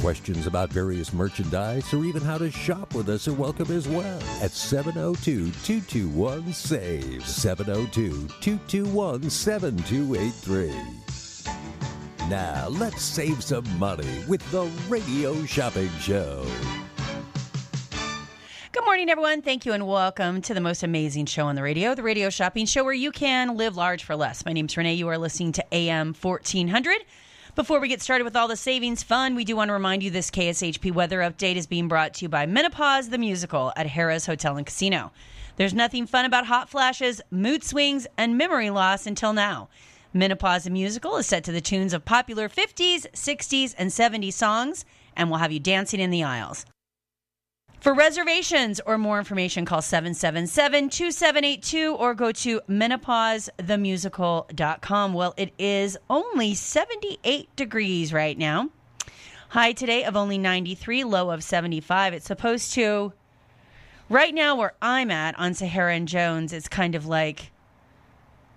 Questions about various merchandise or even how to shop with us are welcome as well at 702 221 SAVE. 702 221 7283. Now, let's save some money with the Radio Shopping Show. Good morning, everyone. Thank you and welcome to the most amazing show on the radio, the Radio Shopping Show, where you can live large for less. My name is Renee. You are listening to AM 1400. Before we get started with all the savings fun, we do want to remind you this KSHP weather update is being brought to you by Menopause the Musical at Harrah's Hotel and Casino. There's nothing fun about hot flashes, mood swings, and memory loss until now. Menopause the Musical is set to the tunes of popular 50s, 60s, and 70s songs and will have you dancing in the aisles. For reservations or more information, call 777 2782 or go to menopausethemusical.com. Well, it is only 78 degrees right now. High today of only 93, low of 75. It's supposed to, right now where I'm at on Sahara and Jones, it's kind of like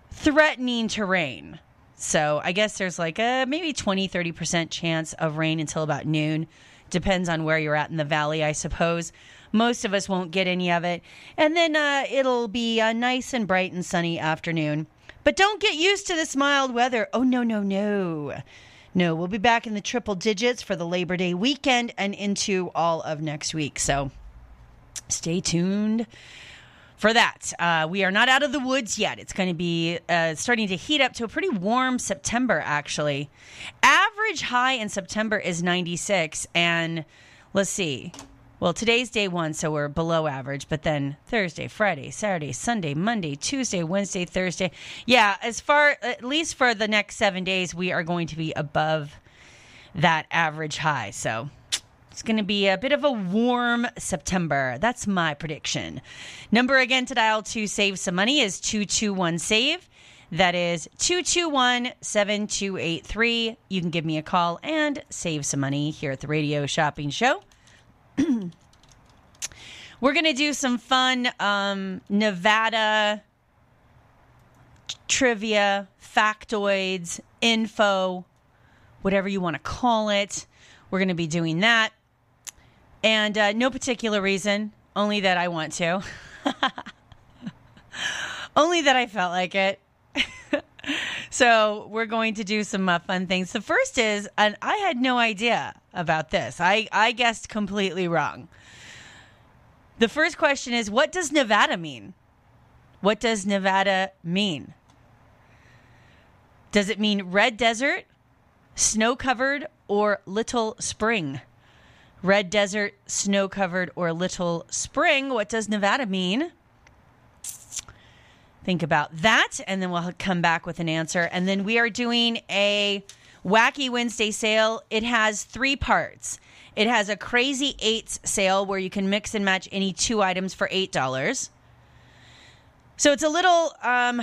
threatening to rain. So I guess there's like a maybe 20, 30% chance of rain until about noon. Depends on where you're at in the valley, I suppose. Most of us won't get any of it. And then uh, it'll be a nice and bright and sunny afternoon. But don't get used to this mild weather. Oh, no, no, no. No, we'll be back in the triple digits for the Labor Day weekend and into all of next week. So stay tuned for that. Uh, we are not out of the woods yet. It's going to be uh, starting to heat up to a pretty warm September, actually. Average high in September is 96. And let's see. Well, today's day one, so we're below average, but then Thursday, Friday, Saturday, Sunday, Monday, Tuesday, Wednesday, Thursday. Yeah, as far, at least for the next seven days, we are going to be above that average high. So it's going to be a bit of a warm September. That's my prediction. Number again to dial to save some money is 221 SAVE. That is 221 7283. You can give me a call and save some money here at the Radio Shopping Show. We're going to do some fun um, Nevada trivia, factoids, info, whatever you want to call it. We're going to be doing that. And uh, no particular reason, only that I want to. only that I felt like it. so we're going to do some uh, fun things. The first is, and I had no idea about this. I, I guessed completely wrong. The first question is, what does Nevada mean? What does Nevada mean? Does it mean red desert, snow covered, or little spring? Red desert, snow covered, or little spring. What does Nevada mean? Think about that, and then we'll come back with an answer. And then we are doing a Wacky Wednesday sale. It has three parts. It has a crazy eights sale where you can mix and match any two items for eight dollars. So it's a little. Um,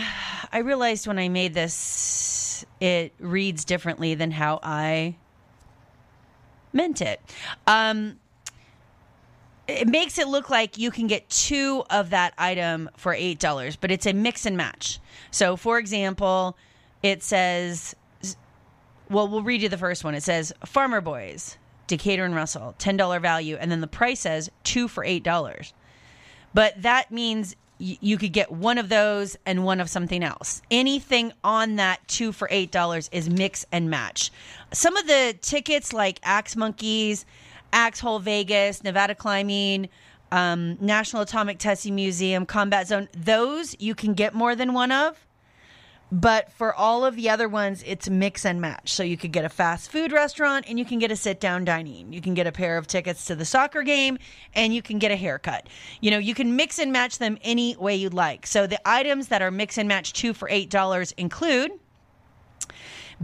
I realized when I made this, it reads differently than how I meant it. Um, it makes it look like you can get two of that item for eight dollars, but it's a mix and match. So, for example, it says, well, we'll read you the first one. It says Farmer Boys, Decatur and Russell, ten dollar value, and then the price says two for eight dollars. But that means you could get one of those and one of something else. Anything on that two for eight dollars is mix and match. Some of the tickets, like Axe Monkeys Axe Hole Vegas, Nevada Climbing, um, National Atomic Testing Museum, Combat Zone. Those you can get more than one of, But for all of the other ones, it's mix and match. So you could get a fast food restaurant and you can get a sit down dining. You can get a pair of tickets to the soccer game and you can get a haircut. You know, you can mix and match them any way you'd like. So the items that are mix and match two for $8 include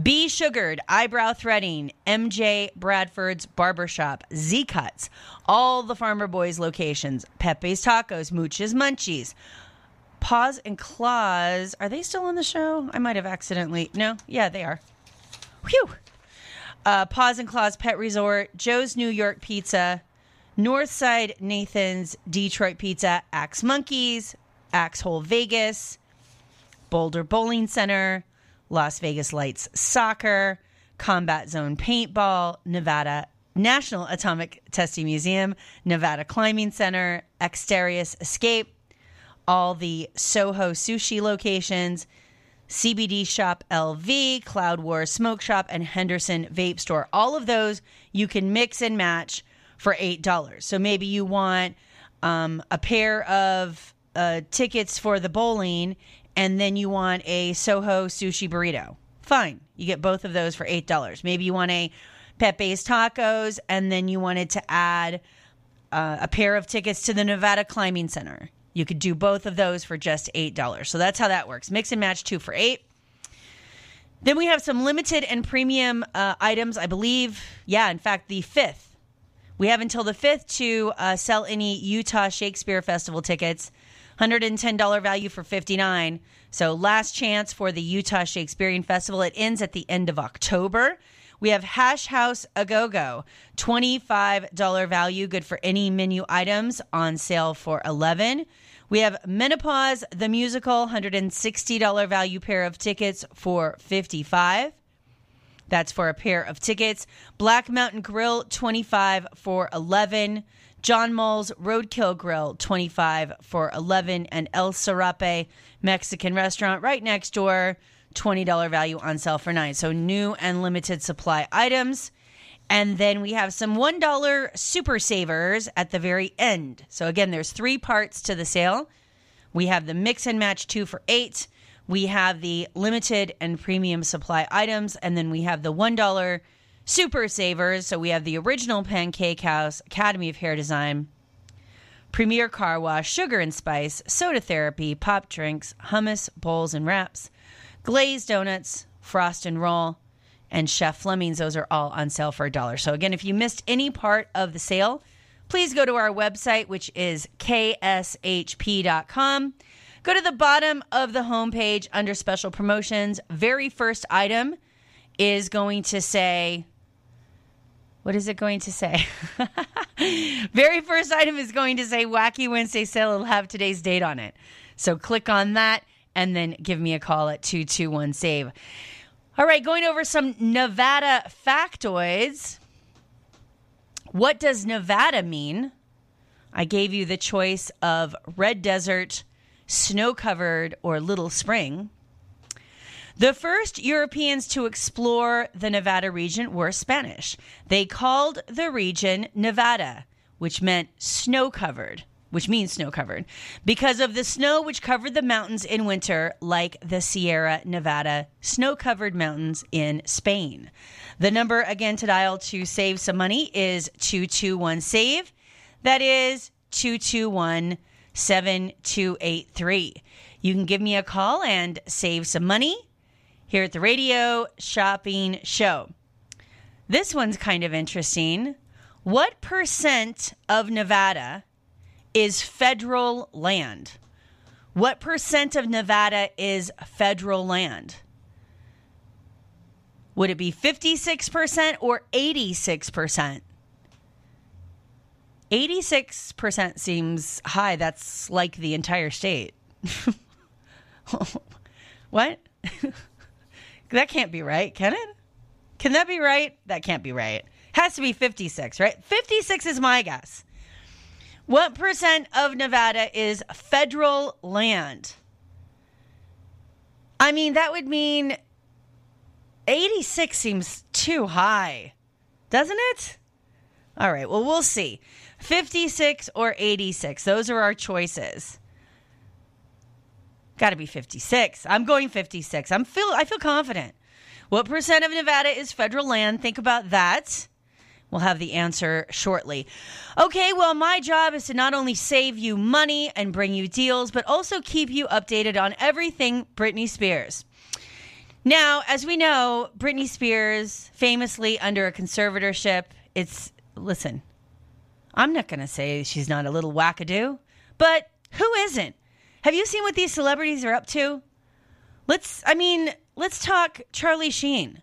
B Sugared, Eyebrow Threading, MJ Bradford's Barbershop, Z Cuts, all the Farmer Boys locations, Pepe's Tacos, Mooch's Munchies, Paws and Claws. Are they still on the show? I might have accidentally. No? Yeah, they are. Whew. Uh, Paws and Claws Pet Resort, Joe's New York Pizza, Northside Nathan's Detroit Pizza, Axe Monkeys, Axe Hole Vegas, Boulder Bowling Center, Las Vegas Lights Soccer, Combat Zone Paintball, Nevada National Atomic Testing Museum, Nevada Climbing Center, Exterius Escape, all the Soho sushi locations, CBD Shop LV, Cloud War Smoke Shop, and Henderson Vape Store. All of those you can mix and match for $8. So maybe you want um, a pair of uh, tickets for the bowling and then you want a Soho sushi burrito. Fine. You get both of those for $8. Maybe you want a Pepe's tacos and then you wanted to add uh, a pair of tickets to the Nevada Climbing Center. You could do both of those for just $8. So that's how that works. Mix and match two for 8. Then we have some limited and premium uh, items, I believe. Yeah, in fact, the 5th. We have until the 5th to uh, sell any Utah Shakespeare Festival tickets. $110 value for 59 so last chance for the utah shakespearean festival. It ends at the end of october. We have hash house a go-go $25 value good for any menu items on sale for 11 we have menopause the musical. $160 value pair of tickets for 55 that's for a pair of tickets. Black mountain grill 25 for 11 John Mull's Roadkill Grill, 25 for 11 and El Serape Mexican restaurant right next door, $20 value on sale for 9. So new and limited supply items. And then we have some $1 super savers at the very end. So again, there's three parts to the sale. We have the mix and match 2 for 8. We have the limited and premium supply items and then we have the $1 Super Savers. So we have the original Pancake House, Academy of Hair Design, Premier Car Wash, Sugar and Spice, Soda Therapy, Pop Drinks, Hummus, Bowls and Wraps, Glazed Donuts, Frost and Roll, and Chef Fleming's. Those are all on sale for a dollar. So again, if you missed any part of the sale, please go to our website, which is kshp.com. Go to the bottom of the homepage under special promotions. Very first item is going to say what is it going to say? Very first item is going to say Wacky Wednesday sale. It'll have today's date on it. So click on that and then give me a call at 221 SAVE. All right, going over some Nevada factoids. What does Nevada mean? I gave you the choice of red desert, snow covered, or little spring. The first Europeans to explore the Nevada region were Spanish. They called the region Nevada, which meant snow covered, which means snow covered, because of the snow which covered the mountains in winter, like the Sierra Nevada snow covered mountains in Spain. The number again to dial to save some money is 221 SAVE. That is 221 7283. You can give me a call and save some money here at the Radio Shopping Show. This one's kind of interesting. What percent of Nevada is federal land? What percent of Nevada is federal land? Would it be 56% or 86%? 86% seems high. That's like the entire state. what? That can't be right, can it? Can that be right? That can't be right. Has to be 56, right? 56 is my guess. What percent of Nevada is federal land? I mean, that would mean 86 seems too high, doesn't it? All right, well, we'll see. 56 or 86. Those are our choices. Got to be 56. I'm going 56. I'm feel I feel confident. What percent of Nevada is federal land? Think about that. We'll have the answer shortly. Okay, well, my job is to not only save you money and bring you deals, but also keep you updated on everything Britney Spears. Now, as we know, Britney Spears famously under a conservatorship, it's listen, I'm not going to say she's not a little wackadoo, but who isn't? Have you seen what these celebrities are up to? Let's, I mean, let's talk Charlie Sheen.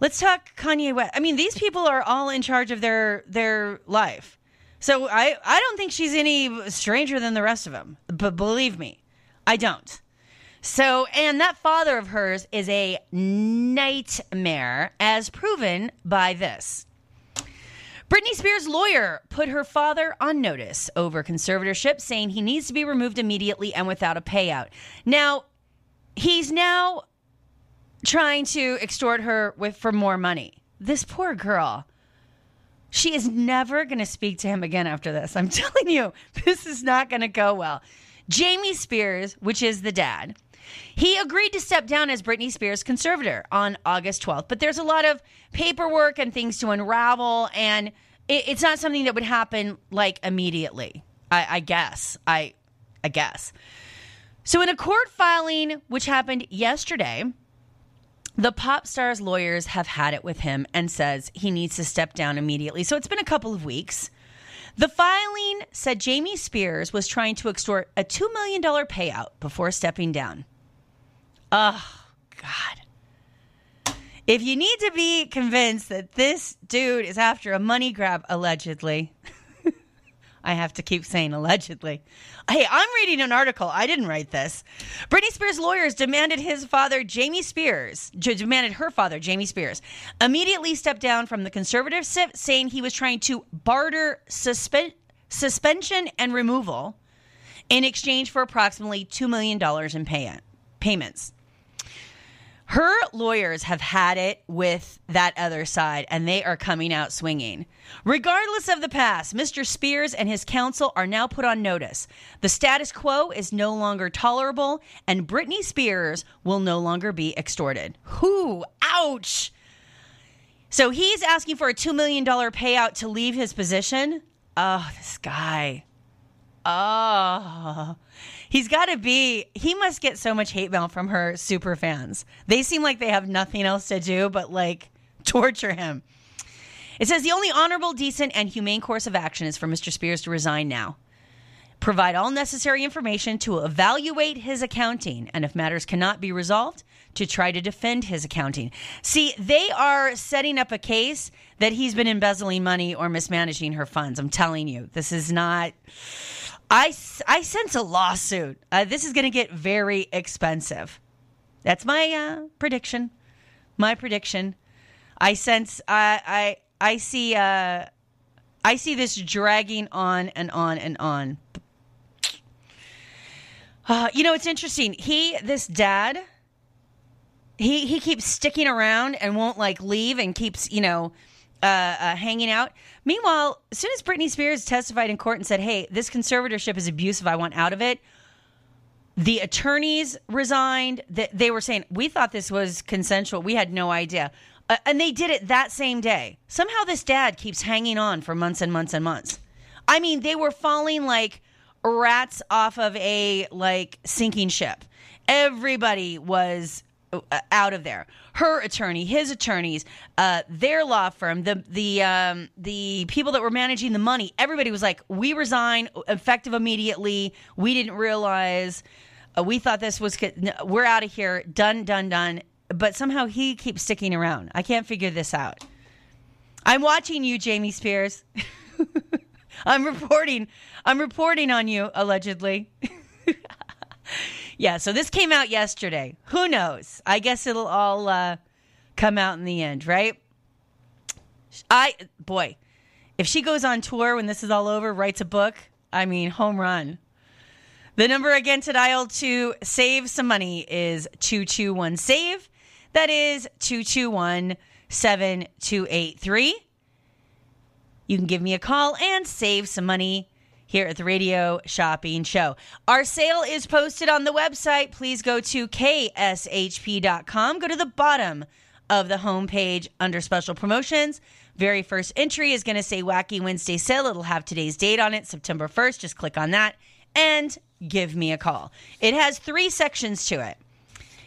Let's talk Kanye West. I mean, these people are all in charge of their their life. So I I don't think she's any stranger than the rest of them. But believe me, I don't. So, and that father of hers is a nightmare, as proven by this. Britney Spears' lawyer put her father on notice over conservatorship, saying he needs to be removed immediately and without a payout. Now, he's now trying to extort her with for more money. This poor girl. She is never going to speak to him again after this. I'm telling you, this is not going to go well. Jamie Spears, which is the dad, he agreed to step down as Britney Spears' conservator on August 12th, but there's a lot of paperwork and things to unravel, and it, it's not something that would happen like immediately. I, I guess. I, I guess. So, in a court filing which happened yesterday, the pop star's lawyers have had it with him and says he needs to step down immediately. So it's been a couple of weeks. The filing said Jamie Spears was trying to extort a $2 million payout before stepping down. Oh, God. If you need to be convinced that this dude is after a money grab, allegedly, I have to keep saying allegedly. Hey, I'm reading an article. I didn't write this. Britney Spears' lawyers demanded his father, Jamie Spears, demanded her father, Jamie Spears, immediately step down from the conservatorship, saying he was trying to barter suspe- suspension and removal in exchange for approximately $2 million in pay- payments. Her lawyers have had it with that other side, and they are coming out swinging. Regardless of the past, Mr. Spears and his counsel are now put on notice. The status quo is no longer tolerable, and Britney Spears will no longer be extorted. Whoo, ouch. So he's asking for a $2 million payout to leave his position. Oh, this guy. Oh, he's got to be. He must get so much hate mail from her super fans. They seem like they have nothing else to do but like torture him. It says the only honorable, decent, and humane course of action is for Mr. Spears to resign now. Provide all necessary information to evaluate his accounting, and if matters cannot be resolved, to try to defend his accounting. See, they are setting up a case that he's been embezzling money or mismanaging her funds. I'm telling you, this is not. I, I sense a lawsuit. Uh, this is going to get very expensive. That's my uh, prediction. My prediction. I sense. I I I see. Uh, I see this dragging on and on and on. Uh, you know, it's interesting. He, this dad, he he keeps sticking around and won't like leave and keeps you know uh, uh, hanging out. Meanwhile, as soon as Britney Spears testified in court and said, "Hey, this conservatorship is abusive. I want out of it," the attorneys resigned. That they were saying we thought this was consensual. We had no idea, uh, and they did it that same day. Somehow, this dad keeps hanging on for months and months and months. I mean, they were falling like rats off of a like sinking ship. Everybody was uh, out of there. Her attorney, his attorneys, uh, their law firm, the the um, the people that were managing the money. Everybody was like, "We resign, effective immediately." We didn't realize. Uh, we thought this was. We're out of here. Done. Done. Done. But somehow he keeps sticking around. I can't figure this out. I'm watching you, Jamie Spears. I'm reporting. I'm reporting on you allegedly. yeah, so this came out yesterday. Who knows? I guess it'll all uh, come out in the end, right? I boy, if she goes on tour when this is all over, writes a book, I mean, home run. The number again to dial to save some money is 221 save. That is 221 7283. You can give me a call and save some money here at the Radio Shopping Show. Our sale is posted on the website. Please go to kshp.com. Go to the bottom of the homepage under special promotions. Very first entry is going to say Wacky Wednesday sale. It'll have today's date on it, September 1st. Just click on that and give me a call. It has three sections to it.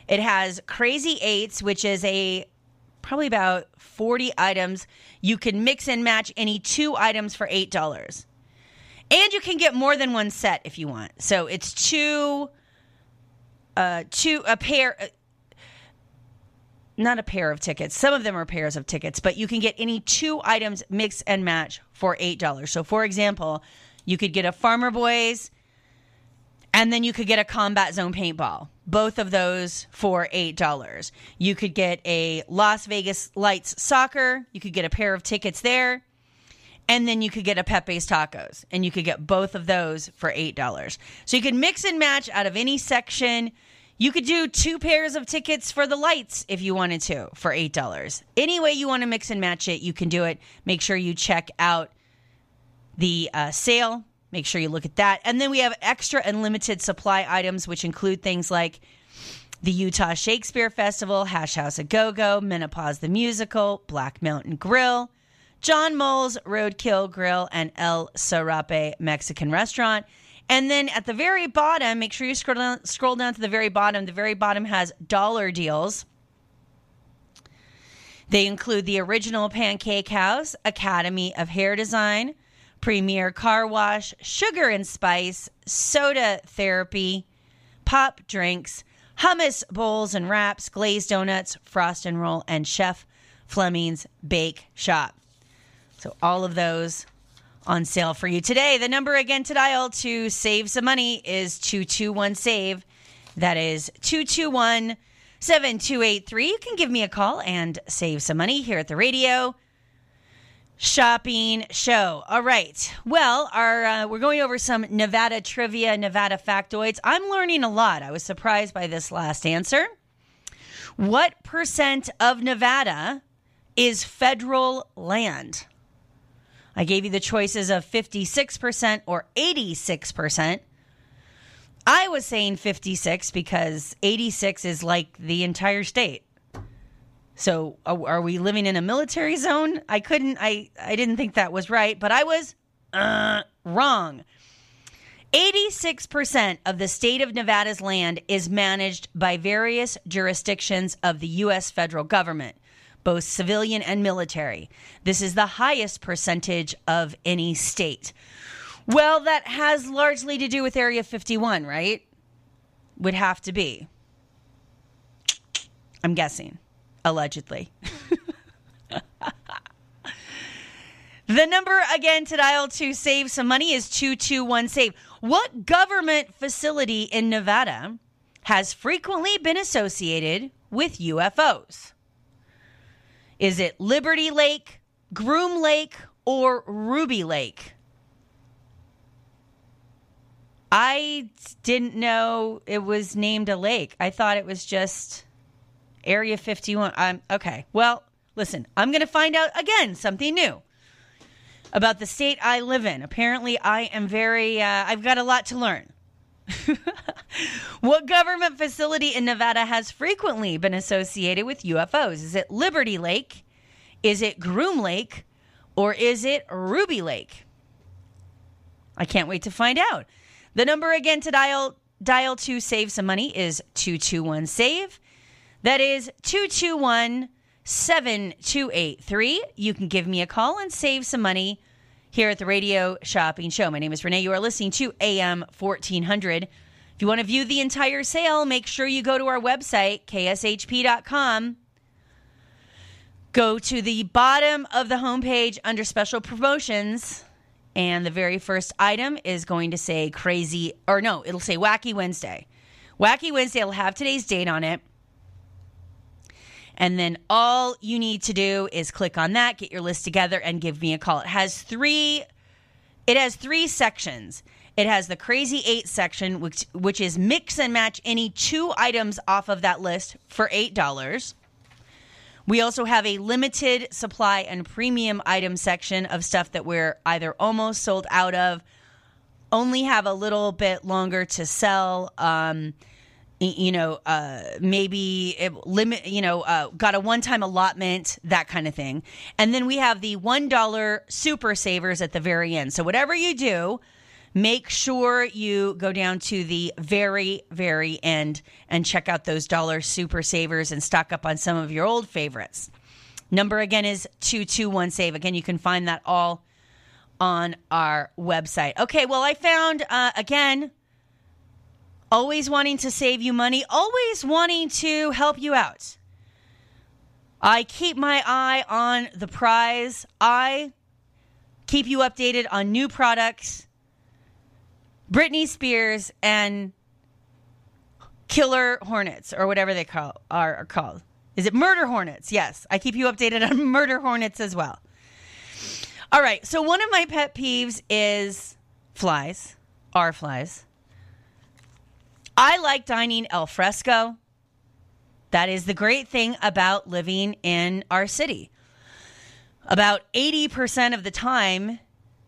It has Crazy Eights, which is a probably about 40 items. You can mix and match any two items for $8. And you can get more than one set if you want. So it's two uh two a pair uh, not a pair of tickets. Some of them are pairs of tickets, but you can get any two items mix and match for $8. So for example, you could get a Farmer Boys and then you could get a Combat Zone paintball. Both of those for $8. You could get a Las Vegas Lights soccer, you could get a pair of tickets there and then you could get a Pepe's tacos, and you could get both of those for eight dollars. So you could mix and match out of any section. You could do two pairs of tickets for the lights if you wanted to for eight dollars. Any way you want to mix and match it, you can do it. Make sure you check out the uh, sale. Make sure you look at that, and then we have extra and limited supply items, which include things like the Utah Shakespeare Festival, Hash House a Go Go, Menopause the Musical, Black Mountain Grill. John Mull's Roadkill Grill and El Sarape Mexican Restaurant. And then at the very bottom, make sure you scroll down, scroll down to the very bottom. The very bottom has dollar deals. They include the original Pancake House, Academy of Hair Design, Premier Car Wash, Sugar and Spice, Soda Therapy, Pop Drinks, Hummus Bowls and Wraps, Glazed Donuts, Frost and Roll, and Chef Fleming's Bake Shop. So all of those on sale for you today. The number again to dial to save some money is 221 save. That is 221 7283. You can give me a call and save some money here at the radio shopping show. All right. Well, our uh, we're going over some Nevada trivia, Nevada factoids. I'm learning a lot. I was surprised by this last answer. What percent of Nevada is federal land? I gave you the choices of 56% or 86%. I was saying 56 because 86 is like the entire state. So are we living in a military zone? I couldn't I I didn't think that was right, but I was uh, wrong. 86% of the state of Nevada's land is managed by various jurisdictions of the US federal government both civilian and military. This is the highest percentage of any state. Well, that has largely to do with Area 51, right? Would have to be. I'm guessing, allegedly. the number again to dial to save some money is 221 SAVE. What government facility in Nevada has frequently been associated with UFOs? Is it Liberty Lake, Groom Lake, or Ruby Lake? I didn't know it was named a lake. I thought it was just Area 51. I'm okay. Well, listen, I'm going to find out again something new about the state I live in. Apparently, I am very, uh, I've got a lot to learn. what government facility in Nevada has frequently been associated with UFOs? Is it Liberty Lake? Is it Groom Lake? Or is it Ruby Lake? I can't wait to find out. The number again to dial dial to save some money is 221 save. That is 221 7283. You can give me a call and save some money here at the Radio Shopping Show. My name is Renee. You are listening to AM 1400. If you want to view the entire sale, make sure you go to our website, kshp.com. Go to the bottom of the homepage under special promotions, and the very first item is going to say crazy, or no, it'll say Wacky Wednesday. Wacky Wednesday will have today's date on it. And then all you need to do is click on that, get your list together, and give me a call. It has three. It has three sections. It has the Crazy Eight section, which which is mix and match any two items off of that list for eight dollars. We also have a limited supply and premium item section of stuff that we're either almost sold out of, only have a little bit longer to sell. Um, you know, uh, maybe it limit, you know, uh, got a one time allotment, that kind of thing. And then we have the $1 super savers at the very end. So, whatever you do, make sure you go down to the very, very end and check out those dollar super savers and stock up on some of your old favorites. Number again is 221 save. Again, you can find that all on our website. Okay, well, I found uh, again, always wanting to save you money, always wanting to help you out. I keep my eye on the prize. I keep you updated on new products. Britney Spears and Killer Hornets, or whatever they call are, are called. Is it Murder Hornets? Yes, I keep you updated on Murder Hornets as well. All right, so one of my pet peeves is flies, are flies. I like dining al fresco. That is the great thing about living in our city. About 80% of the time,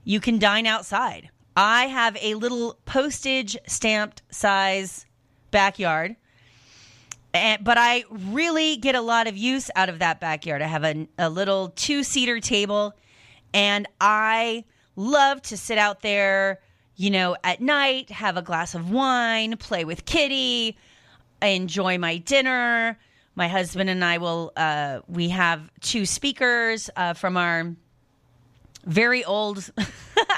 you can dine outside. I have a little postage stamped size backyard, and, but I really get a lot of use out of that backyard. I have a, a little two seater table, and I love to sit out there, you know, at night, have a glass of wine, play with Kitty, enjoy my dinner. My husband and I will, uh, we have two speakers uh, from our very old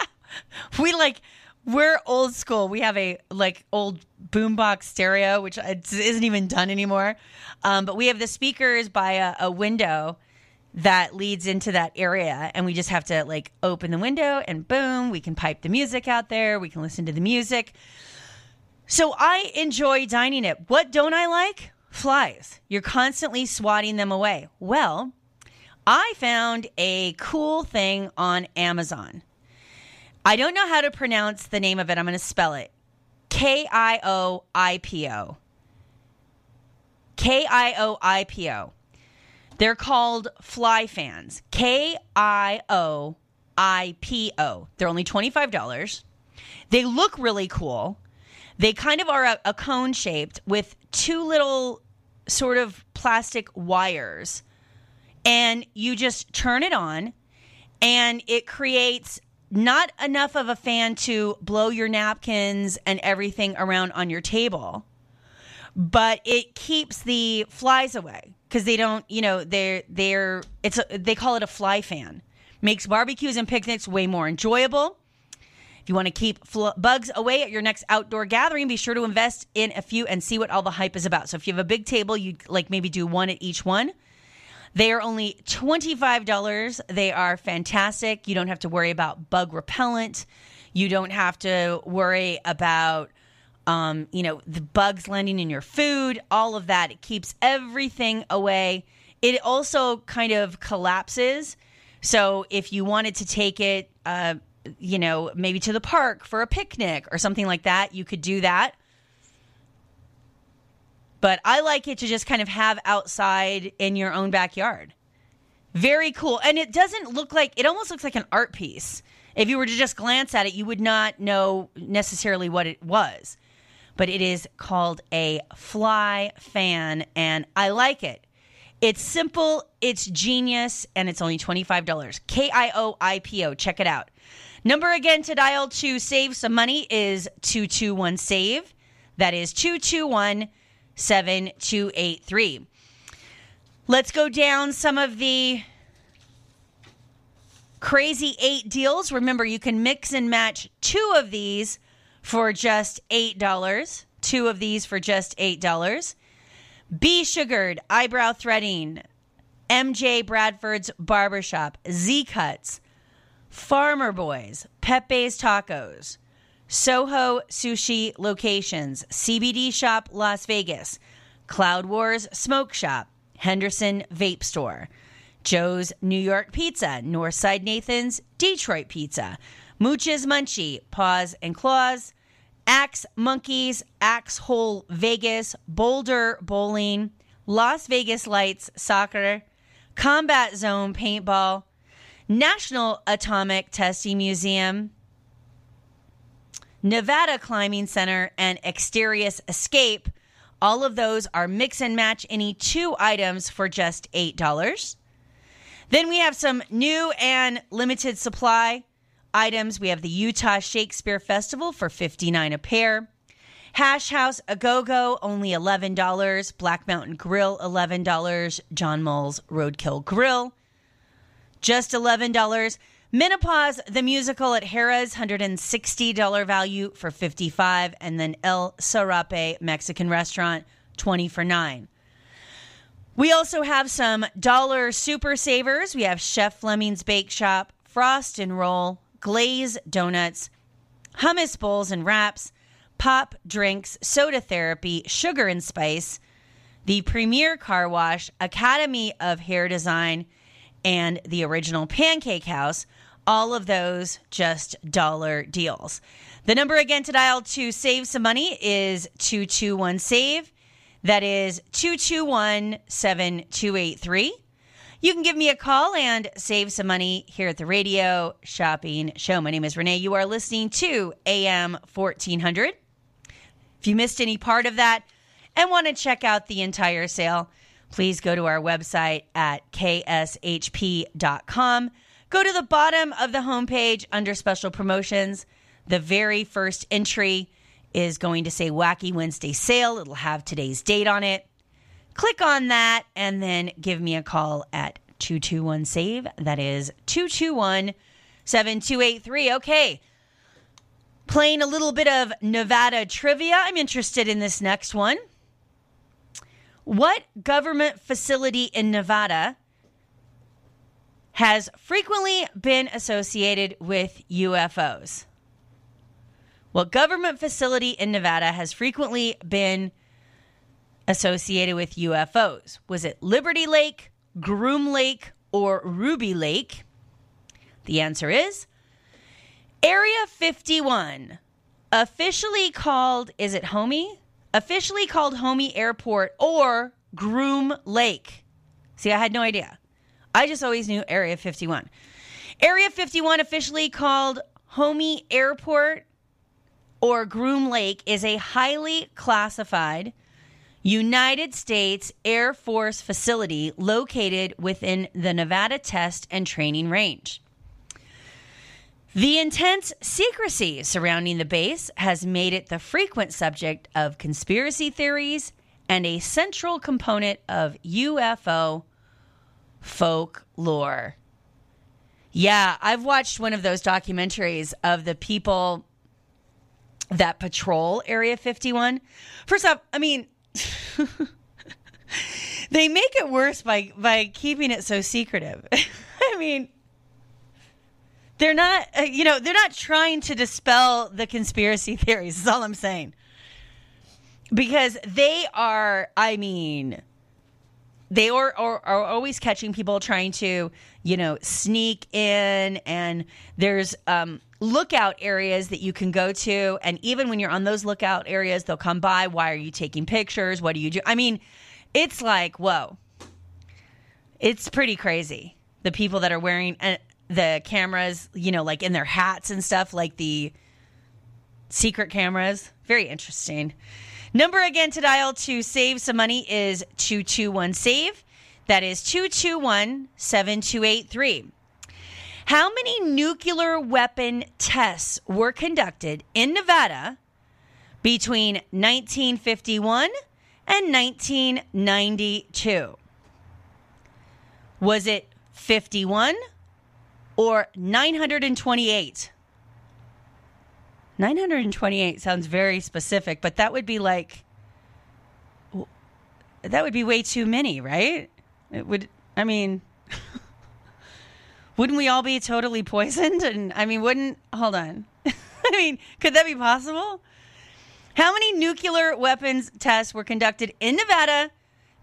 we like we're old school. We have a like old boombox stereo, which isn't even done anymore. Um, but we have the speakers by a, a, window that leads into that area, and we just have to like open the window, and boom, we can pipe the music out there. We can listen to the music. So I enjoy dining it. What don't I like? Flies. You're constantly swatting them away. Well, I found a cool thing on Amazon. I don't know how to pronounce the name of it. I'm going to spell it K I They're called fly fans. K I O I P O. They're only $25. They look really cool. They kind of are a, a cone shaped with two little sort of plastic wires. And you just turn it on, and it creates not enough of a fan to blow your napkins and everything around on your table, but it keeps the flies away because they don't, you know, they're they're it's a, they call it a fly fan. Makes barbecues and picnics way more enjoyable. If you want to keep fl- bugs away at your next outdoor gathering, be sure to invest in a few and see what all the hype is about. So if you have a big table, you like maybe do one at each one. They are only $25. They are fantastic. You don't have to worry about bug repellent. You don't have to worry about um, you know, the bugs landing in your food, all of that. It keeps everything away. It also kind of collapses. So if you wanted to take it, uh, you know, maybe to the park for a picnic or something like that, you could do that but I like it to just kind of have outside in your own backyard. Very cool. And it doesn't look like it almost looks like an art piece. If you were to just glance at it, you would not know necessarily what it was. But it is called a fly fan, and I like it. It's simple, it's genius, and it's only $25. K I O I P O. Check it out. Number again to dial to save some money is 221 SAVE. That is 221 7283. Let's go down some of the crazy eight deals. Remember, you can mix and match two of these for just $8. Two of these for just $8. B Sugared Eyebrow Threading, MJ Bradford's Barbershop, Z Cuts, Farmer Boys, Pepe's Tacos, Soho Sushi Locations, CBD Shop Las Vegas, Cloud Wars Smoke Shop, Henderson Vape Store, Joe's New York Pizza, Northside Nathan's Detroit Pizza, Mooch's Munchie, Paws and Claws, Axe Monkeys, Axe Hole Vegas, Boulder Bowling, Las Vegas Lights Soccer, Combat Zone Paintball, National Atomic Testing Museum, Nevada Climbing Center, and Exterius Escape. All of those are mix and match any two items for just $8. Then we have some new and limited supply items. We have the Utah Shakespeare Festival for 59 a pair. Hash House A Go Go, only $11. Black Mountain Grill, $11. John Mull's Roadkill Grill, just $11. Menopause, the musical at Harrah's, $160 value for 55 And then El Sarape Mexican restaurant, 20 for 9 We also have some dollar super savers. We have Chef Fleming's Bake Shop, Frost and Roll, Glaze Donuts, Hummus Bowls and Wraps, pop drinks, soda therapy, sugar and spice, the Premier Car Wash, Academy of Hair Design, and the original Pancake House. All of those just dollar deals. The number again to dial to save some money is 221 SAVE. That is 221 7283. You can give me a call and save some money here at the radio shopping show. My name is Renee. You are listening to AM 1400. If you missed any part of that and want to check out the entire sale, please go to our website at kshp.com. Go to the bottom of the homepage under special promotions. The very first entry is going to say Wacky Wednesday sale. It'll have today's date on it. Click on that and then give me a call at 221 SAVE. That is 221 7283. Okay playing a little bit of Nevada trivia. I'm interested in this next one. What government facility in Nevada has frequently been associated with UFOs? What government facility in Nevada has frequently been associated with UFOs? Was it Liberty Lake, Groom Lake, or Ruby Lake? The answer is Area 51, officially called, is it Homey? Officially called Homey Airport or Groom Lake. See, I had no idea. I just always knew Area 51. Area 51, officially called Homey Airport or Groom Lake, is a highly classified United States Air Force facility located within the Nevada Test and Training Range. The intense secrecy surrounding the base has made it the frequent subject of conspiracy theories and a central component of UFO folklore. Yeah, I've watched one of those documentaries of the people that patrol Area 51. First off, I mean, they make it worse by by keeping it so secretive. I mean, they're not, uh, you know, they're not trying to dispel the conspiracy theories. Is all I'm saying. Because they are, I mean, they are, are, are always catching people trying to, you know, sneak in, and there's um, lookout areas that you can go to, and even when you're on those lookout areas, they'll come by. Why are you taking pictures? What do you do? I mean, it's like whoa, it's pretty crazy. The people that are wearing, uh, the cameras, you know, like in their hats and stuff, like the secret cameras. Very interesting. Number again to dial to save some money is 221 SAVE. That is 221 7283. How many nuclear weapon tests were conducted in Nevada between 1951 and 1992? Was it 51? or 928. 928 sounds very specific, but that would be like that would be way too many, right? It would I mean wouldn't we all be totally poisoned and I mean wouldn't hold on. I mean, could that be possible? How many nuclear weapons tests were conducted in Nevada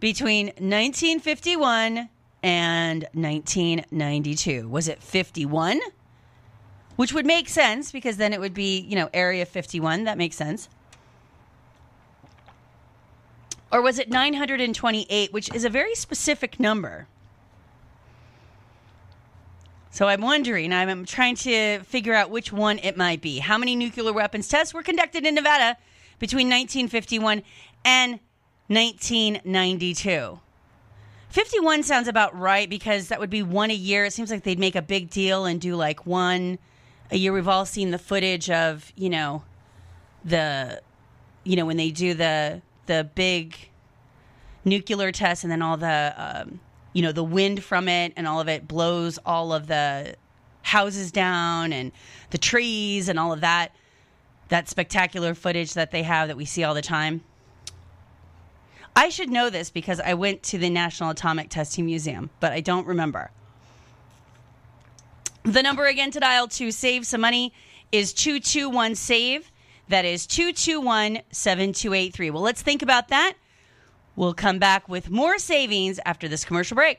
between 1951 and 1992. Was it 51? Which would make sense because then it would be, you know, Area 51. That makes sense. Or was it 928, which is a very specific number? So I'm wondering, I'm trying to figure out which one it might be. How many nuclear weapons tests were conducted in Nevada between 1951 and 1992? 51 sounds about right because that would be one a year. It seems like they'd make a big deal and do like one a year. We've all seen the footage of, you know, the you know, when they do the the big nuclear tests and then all the um, you know the wind from it and all of it blows all of the houses down and the trees and all of that that spectacular footage that they have that we see all the time. I should know this because i went to the national atomic testing museum but i don't remember. The number again to dial to save some money is 221 save. That is 221 7283 well let's think about that We'll come back with more savings after this commercial break.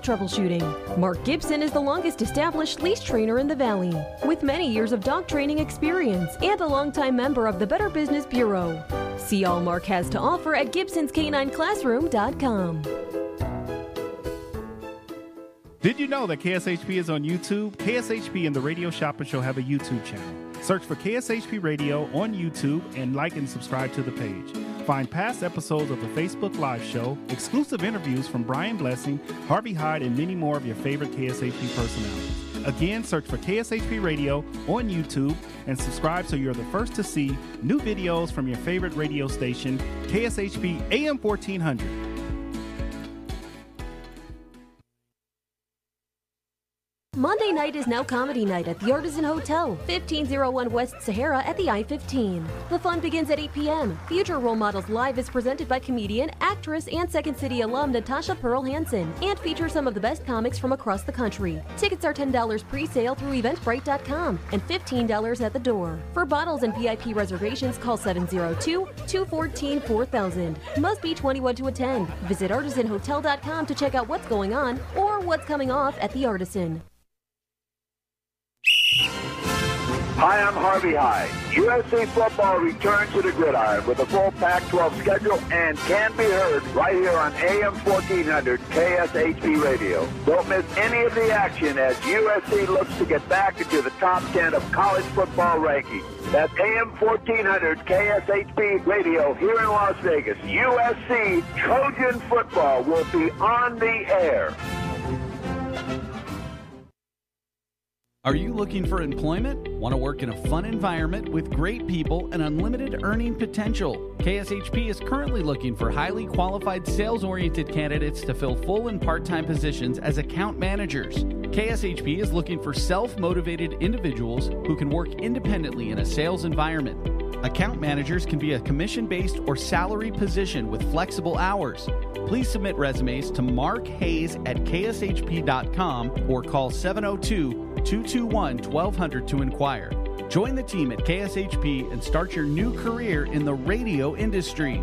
troubleshooting. Mark Gibson is the longest established leash trainer in the Valley, with many years of dog training experience and a longtime member of the Better Business Bureau. See all Mark has to offer at Gibson'sCanineClassroom.com. Did you know that KSHP is on YouTube? KSHP and the Radio Shopper Show have a YouTube channel. Search for KSHP Radio on YouTube and like and subscribe to the page. Find past episodes of the Facebook Live show, exclusive interviews from Brian Blessing, Harvey Hyde, and many more of your favorite KSHP personalities. Again, search for KSHP Radio on YouTube and subscribe so you're the first to see new videos from your favorite radio station, KSHP AM 1400. Monday night is now comedy night at the Artisan Hotel, 1501 West Sahara at the I 15. The fun begins at 8 p.m. Future Role Models Live is presented by comedian, actress, and Second City alum Natasha Pearl Hansen and features some of the best comics from across the country. Tickets are $10 pre sale through Eventbrite.com and $15 at the door. For bottles and VIP reservations, call 702 214 4000. Must be 21 to attend. Visit artisanhotel.com to check out what's going on or what's coming off at the Artisan. Hi, I'm Harvey Hyde. USC football returns to the gridiron with a full Pac-12 schedule and can be heard right here on AM 1400 KSHP Radio. Don't miss any of the action as USC looks to get back into the top 10 of college football rankings. That's AM 1400 KSHP Radio here in Las Vegas. USC Trojan football will be on the air. Are you looking for employment? Want to work in a fun environment with great people and unlimited earning potential? KSHP is currently looking for highly qualified sales oriented candidates to fill full and part time positions as account managers. KSHP is looking for self motivated individuals who can work independently in a sales environment. Account managers can be a commission based or salary position with flexible hours. Please submit resumes to Mark Hayes at kshp.com or call 702 221 1200 to inquire. Join the team at KSHP and start your new career in the radio industry.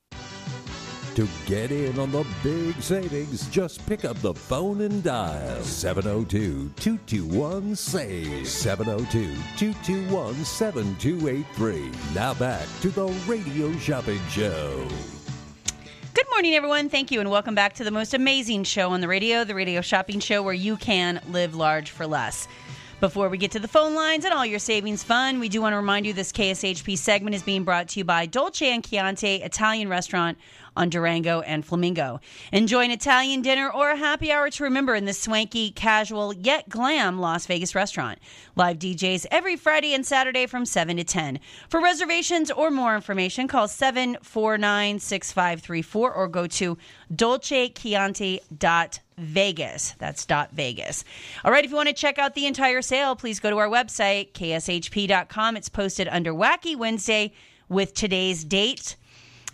To get in on the big savings, just pick up the phone and dial 702 221 SAVE. 702 221 7283. Now back to the Radio Shopping Show. Good morning, everyone. Thank you, and welcome back to the most amazing show on the radio, the Radio Shopping Show, where you can live large for less. Before we get to the phone lines and all your savings fun, we do want to remind you this KSHP segment is being brought to you by Dolce and Chianti Italian Restaurant on Durango and Flamingo. Enjoy an Italian dinner or a happy hour to remember in this swanky, casual, yet glam Las Vegas restaurant. Live DJs every Friday and Saturday from 7 to 10. For reservations or more information, call 749 6534 or go to dolcechianti.vegas. That's dot Vegas. All right, if you want to check out the entire sale, please go to our website, kshp.com. It's posted under Wacky Wednesday with today's date.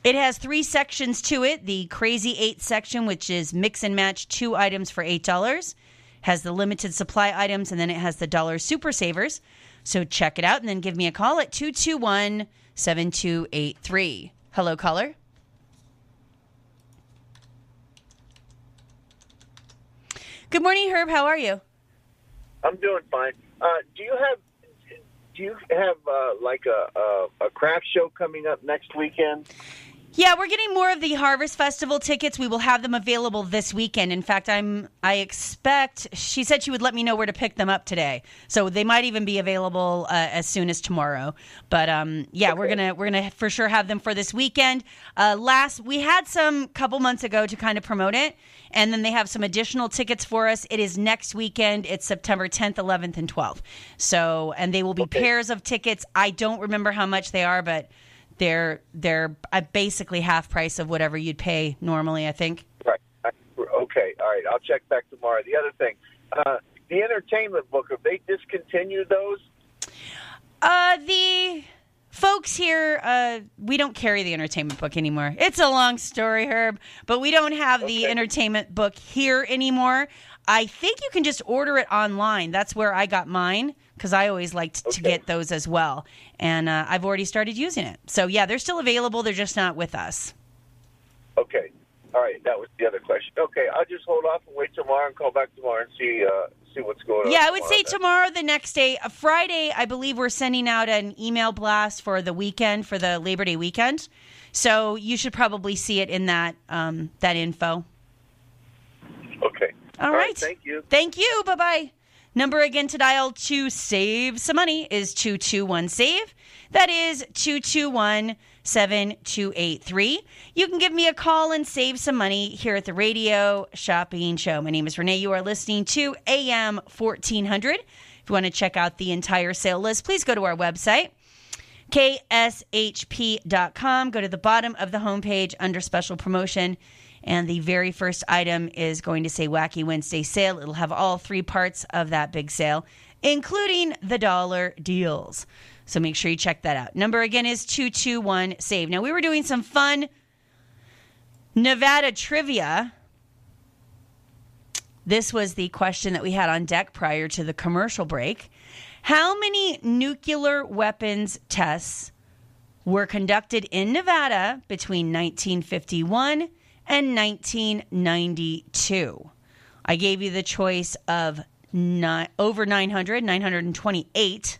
It has three sections to it. The Crazy Eight section, which is mix and match two items for $8, has the limited supply items, and then it has the dollar super savers. So check it out and then give me a call at 221 7283. Hello, caller. Good morning, Herb. How are you? I'm doing fine. Uh, do you have do you have uh, like a, a a craft show coming up next weekend? Yeah, we're getting more of the Harvest Festival tickets. We will have them available this weekend. In fact, I'm I expect she said she would let me know where to pick them up today. So they might even be available uh, as soon as tomorrow. But um, yeah, we're gonna we're gonna for sure have them for this weekend. Uh, last we had some couple months ago to kind of promote it, and then they have some additional tickets for us. It is next weekend. It's September 10th, 11th, and 12th. So and they will be pairs of tickets. I don't remember how much they are, but they're they're basically half price of whatever you'd pay normally. I think. Right. Okay. All right. I'll check back tomorrow. The other thing, uh, the entertainment book. Have they discontinued those? Uh, the folks here, uh, we don't carry the entertainment book anymore. It's a long story, Herb, but we don't have the entertainment book here anymore. I think you can just order it online. That's where I got mine because I always liked to get those as well. And uh, I've already started using it. So, yeah, they're still available. They're just not with us. Okay. All right. That was the other question. Okay. I'll just hold off and wait tomorrow and call back tomorrow and see uh, see what's going on. Yeah, I would say then. tomorrow, the next day, uh, Friday. I believe we're sending out an email blast for the weekend for the Labor Day weekend. So you should probably see it in that um, that info. Okay. All right. Thank you. Thank you. Bye bye. Number again to dial to save some money is 221 SAVE. That is 221 7283. You can give me a call and save some money here at the Radio Shopping Show. My name is Renee. You are listening to AM 1400. If you want to check out the entire sale list, please go to our website kshp.com. Go to the bottom of the homepage under special promotion. And the very first item is going to say Wacky Wednesday sale. It'll have all three parts of that big sale, including the dollar deals. So make sure you check that out. Number again is 221 SAVE. Now, we were doing some fun Nevada trivia. This was the question that we had on deck prior to the commercial break. How many nuclear weapons tests were conducted in Nevada between 1951 and 1992? I gave you the choice of ni- over 900, 928,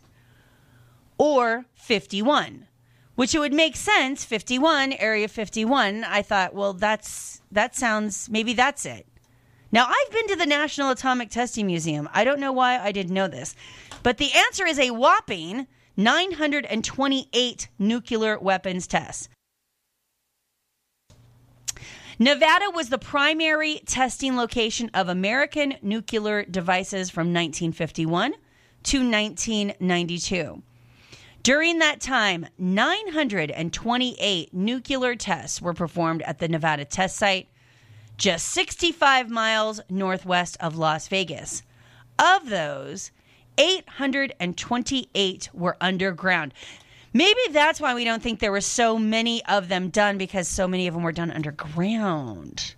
or 51. which it would make sense 51 area 51 i thought well that's that sounds maybe that's it now i've been to the national atomic testing museum i don't know why i didn't know this but the answer is a whopping 928 nuclear weapons tests Nevada was the primary testing location of American nuclear devices from 1951 to 1992. During that time, 928 nuclear tests were performed at the Nevada test site, just 65 miles northwest of Las Vegas. Of those, 828 were underground. Maybe that's why we don't think there were so many of them done because so many of them were done underground.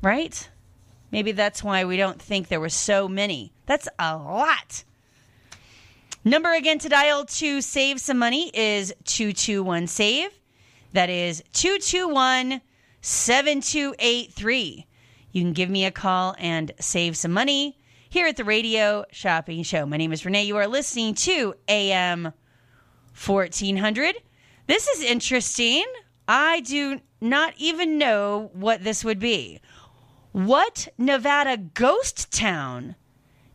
Right? Maybe that's why we don't think there were so many. That's a lot. Number again to dial to save some money is 221 save. That is 221 7283. You can give me a call and save some money here at the Radio Shopping Show. My name is Renee. You are listening to AM 1400. This is interesting. I do not even know what this would be. What Nevada ghost town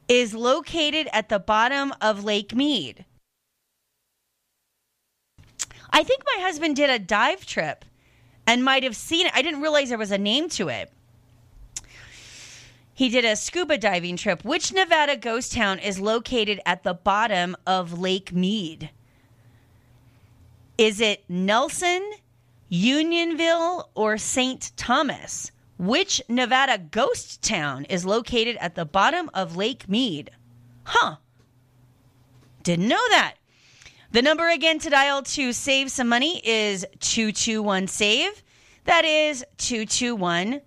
is located at the bottom of Lake Mead? I think my husband did a dive trip and might have seen it. I didn't realize there was a name to it. He did a scuba diving trip. Which Nevada ghost town is located at the bottom of Lake Mead? Is it Nelson, Unionville, or St. Thomas? Which Nevada ghost town is located at the bottom of Lake Mead? Huh. Didn't know that. The number again to dial to save some money is 221 SAVE. That is 221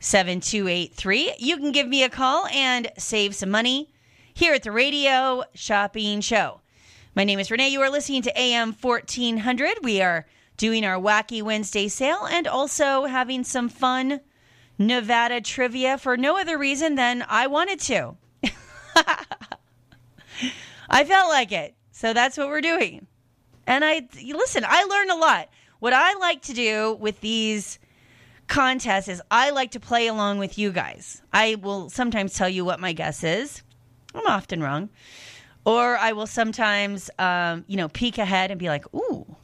7283. You can give me a call and save some money here at the Radio Shopping Show. My name is Renee. You are listening to AM 1400. We are doing our Wacky Wednesday sale and also having some fun Nevada trivia for no other reason than I wanted to. I felt like it. So that's what we're doing. And I listen, I learned a lot. What I like to do with these contests is I like to play along with you guys. I will sometimes tell you what my guess is. I'm often wrong. Or I will sometimes, um, you know, peek ahead and be like, ooh.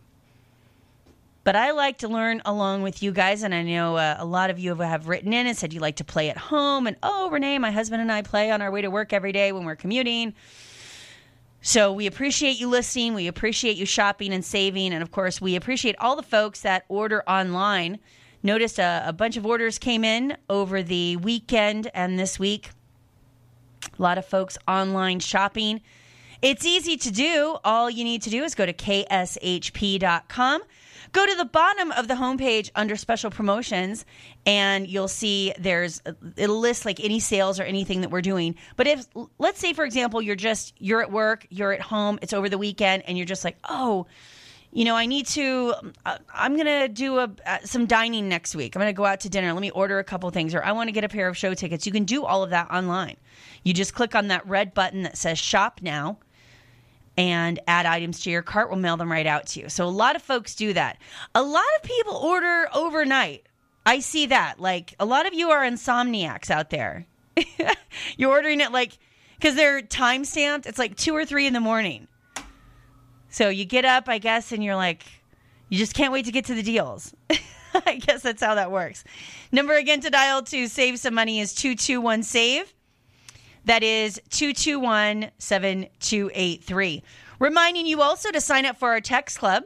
But I like to learn along with you guys. And I know uh, a lot of you have written in and said you like to play at home. And oh, Renee, my husband and I play on our way to work every day when we're commuting. So we appreciate you listening. We appreciate you shopping and saving. And of course, we appreciate all the folks that order online. Noticed a, a bunch of orders came in over the weekend and this week. A lot of folks online shopping. It's easy to do. All you need to do is go to kshp.com. Go to the bottom of the homepage under special promotions, and you'll see there's it'll list like any sales or anything that we're doing. But if let's say, for example, you're just you're at work, you're at home, it's over the weekend, and you're just like, oh, you know, I need to. Uh, I'm gonna do a uh, some dining next week. I'm gonna go out to dinner. Let me order a couple things, or I want to get a pair of show tickets. You can do all of that online. You just click on that red button that says Shop Now and add items to your cart. We'll mail them right out to you. So a lot of folks do that. A lot of people order overnight. I see that. Like a lot of you are insomniacs out there. You're ordering it like because they're time stamped. It's like two or three in the morning. So you get up, I guess, and you're like, you just can't wait to get to the deals. I guess that's how that works. Number again to dial to save some money is 221 SAVE. That is 221 7283. Reminding you also to sign up for our text club.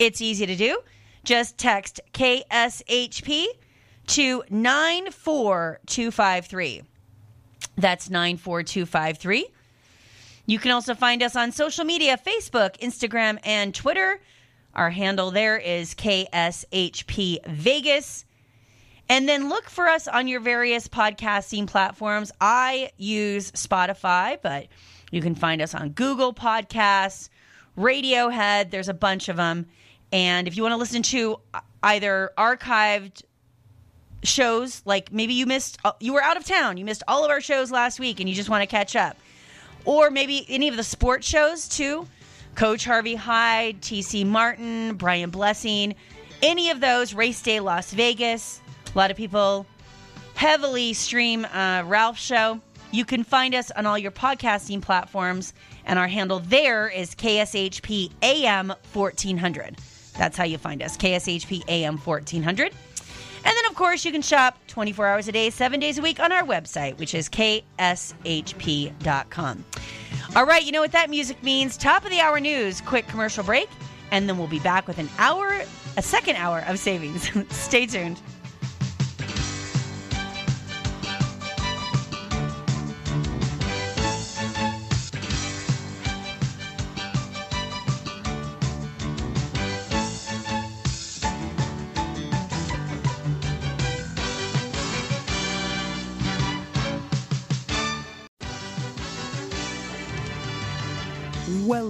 It's easy to do. Just text KSHP to 94253. That's 94253. You can also find us on social media Facebook, Instagram, and Twitter. Our handle there is KSHP Vegas. And then look for us on your various podcasting platforms. I use Spotify, but you can find us on Google Podcasts, Radiohead. There's a bunch of them. And if you want to listen to either archived shows, like maybe you missed, uh, you were out of town, you missed all of our shows last week and you just want to catch up, or maybe any of the sports shows too. Coach Harvey Hyde, TC Martin, Brian Blessing, any of those, Race Day Las Vegas. A lot of people heavily stream uh, Ralph's show. You can find us on all your podcasting platforms, and our handle there is KSHP AM 1400. That's how you find us, KSHP AM 1400. And then, of course, you can shop 24 hours a day, seven days a week on our website, which is kshp.com. All right, you know what that music means. Top of the hour news, quick commercial break, and then we'll be back with an hour, a second hour of savings. Stay tuned.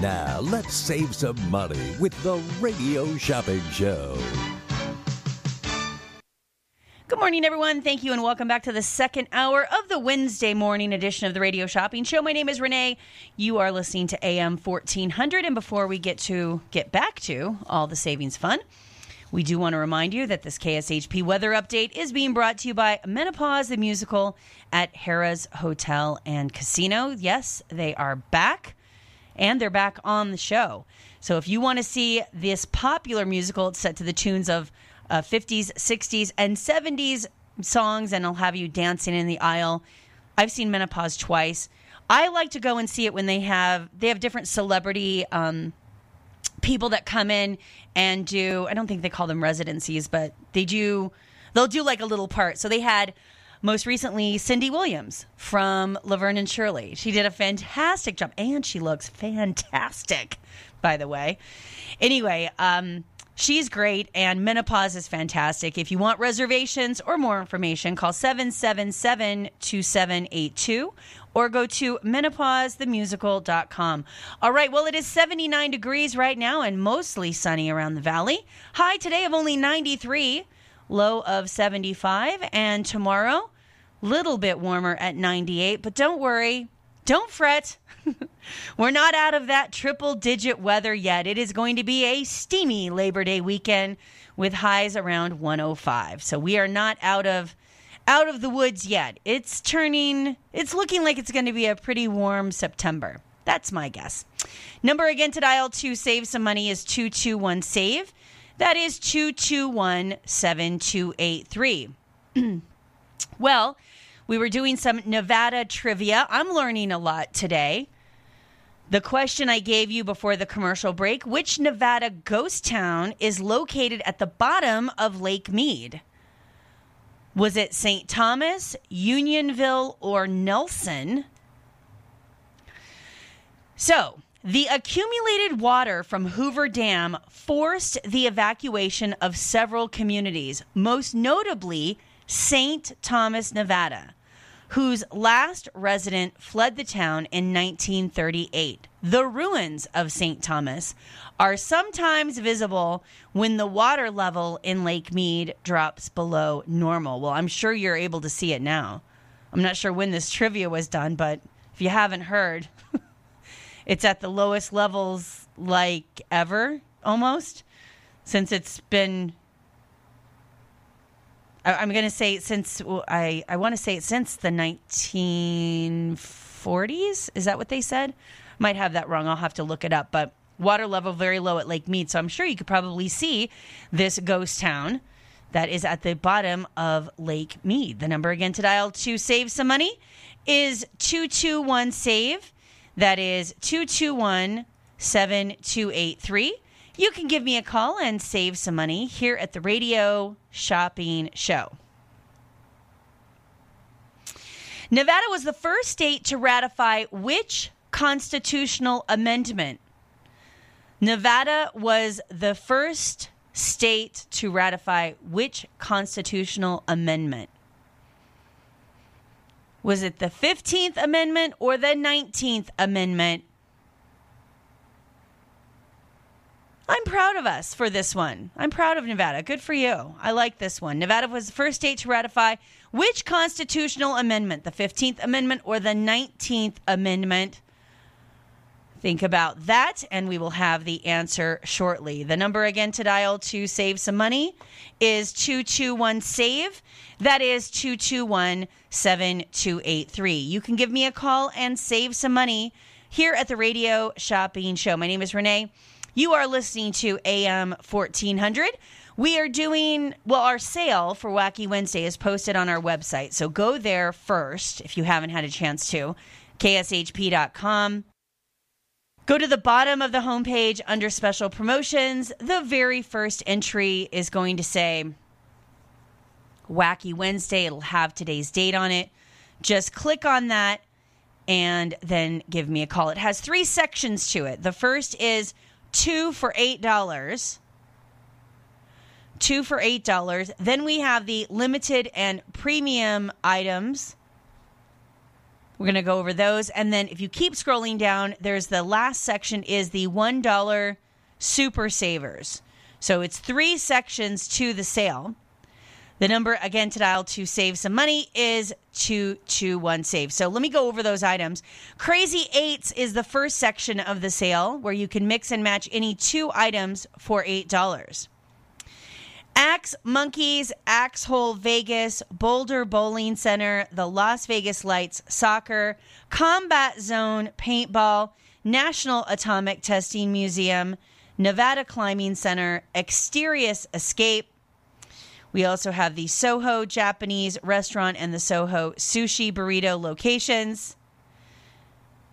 Now, let's save some money with the Radio Shopping Show. Good morning, everyone. Thank you, and welcome back to the second hour of the Wednesday morning edition of the Radio Shopping Show. My name is Renee. You are listening to AM 1400. And before we get to get back to all the savings fun, we do want to remind you that this KSHP weather update is being brought to you by Menopause the Musical at Harrah's Hotel and Casino. Yes, they are back and they're back on the show. So if you want to see this popular musical, it's set to the tunes of uh, 50s, 60s, and 70s songs, and I'll have you dancing in the aisle. I've seen Menopause twice. I like to go and see it when they have they have different celebrity um, people that come in and do. I don't think they call them residencies, but they do. They'll do like a little part. So they had most recently Cindy Williams from Laverne and Shirley. She did a fantastic job, and she looks fantastic, by the way. Anyway, um, she's great, and menopause is fantastic. If you want reservations or more information, call 777 2782 or go to menopausethemusical.com. All right, well, it is 79 degrees right now and mostly sunny around the valley. High today of only 93, low of 75, and tomorrow, little bit warmer at 98. But don't worry, don't fret. We're not out of that triple digit weather yet. It is going to be a steamy Labor Day weekend with highs around 105. So we are not out of out of the woods yet. It's turning it's looking like it's going to be a pretty warm September. That's my guess. Number again to dial to save some money is 221 save. That is 221 7283. Well, we were doing some Nevada trivia. I'm learning a lot today. The question I gave you before the commercial break which Nevada ghost town is located at the bottom of Lake Mead? Was it St. Thomas, Unionville, or Nelson? So, the accumulated water from Hoover Dam forced the evacuation of several communities, most notably St. Thomas, Nevada, whose last resident fled the town in 1938. The ruins of St. Thomas are sometimes visible when the water level in Lake Mead drops below normal. Well, I'm sure you're able to see it now. I'm not sure when this trivia was done, but if you haven't heard, it's at the lowest levels like ever almost since it's been I, am going to say since I I want to say it since the 1940s. Is that what they said? Might have that wrong. I'll have to look it up. But water level very low at Lake Mead, so I'm sure you could probably see this ghost town that is at the bottom of Lake Mead. The number again to dial to save some money is 221 SAVE. That is 221 7283. You can give me a call and save some money here at the Radio Shopping Show. Nevada was the first state to ratify which constitutional amendment? Nevada was the first state to ratify which constitutional amendment? Was it the 15th Amendment or the 19th Amendment? I'm proud of us for this one. I'm proud of Nevada. Good for you. I like this one. Nevada was the first state to ratify which constitutional amendment? The 15th Amendment or the 19th Amendment? Think about that, and we will have the answer shortly. The number again to dial to save some money is 221 SAVE. That is 221 7283. You can give me a call and save some money here at the Radio Shopping Show. My name is Renee. You are listening to AM 1400. We are doing, well, our sale for Wacky Wednesday is posted on our website. So go there first if you haven't had a chance to. KSHP.com. Go to the bottom of the homepage under special promotions. The very first entry is going to say Wacky Wednesday. It'll have today's date on it. Just click on that and then give me a call. It has three sections to it. The first is two for $8. Two for $8. Then we have the limited and premium items we're going to go over those. And then if you keep scrolling down, there's the last section is the $1 super savers. So it's three sections to the sale. The number again to dial to save some money is 221 save. So let me go over those items. Crazy Eights is the first section of the sale where you can mix and match any two items for $8. Axe Monkeys, Axe Hole Vegas, Boulder Bowling Center, the Las Vegas Lights Soccer, Combat Zone Paintball, National Atomic Testing Museum, Nevada Climbing Center, Exterius Escape. We also have the Soho Japanese restaurant and the Soho Sushi Burrito locations.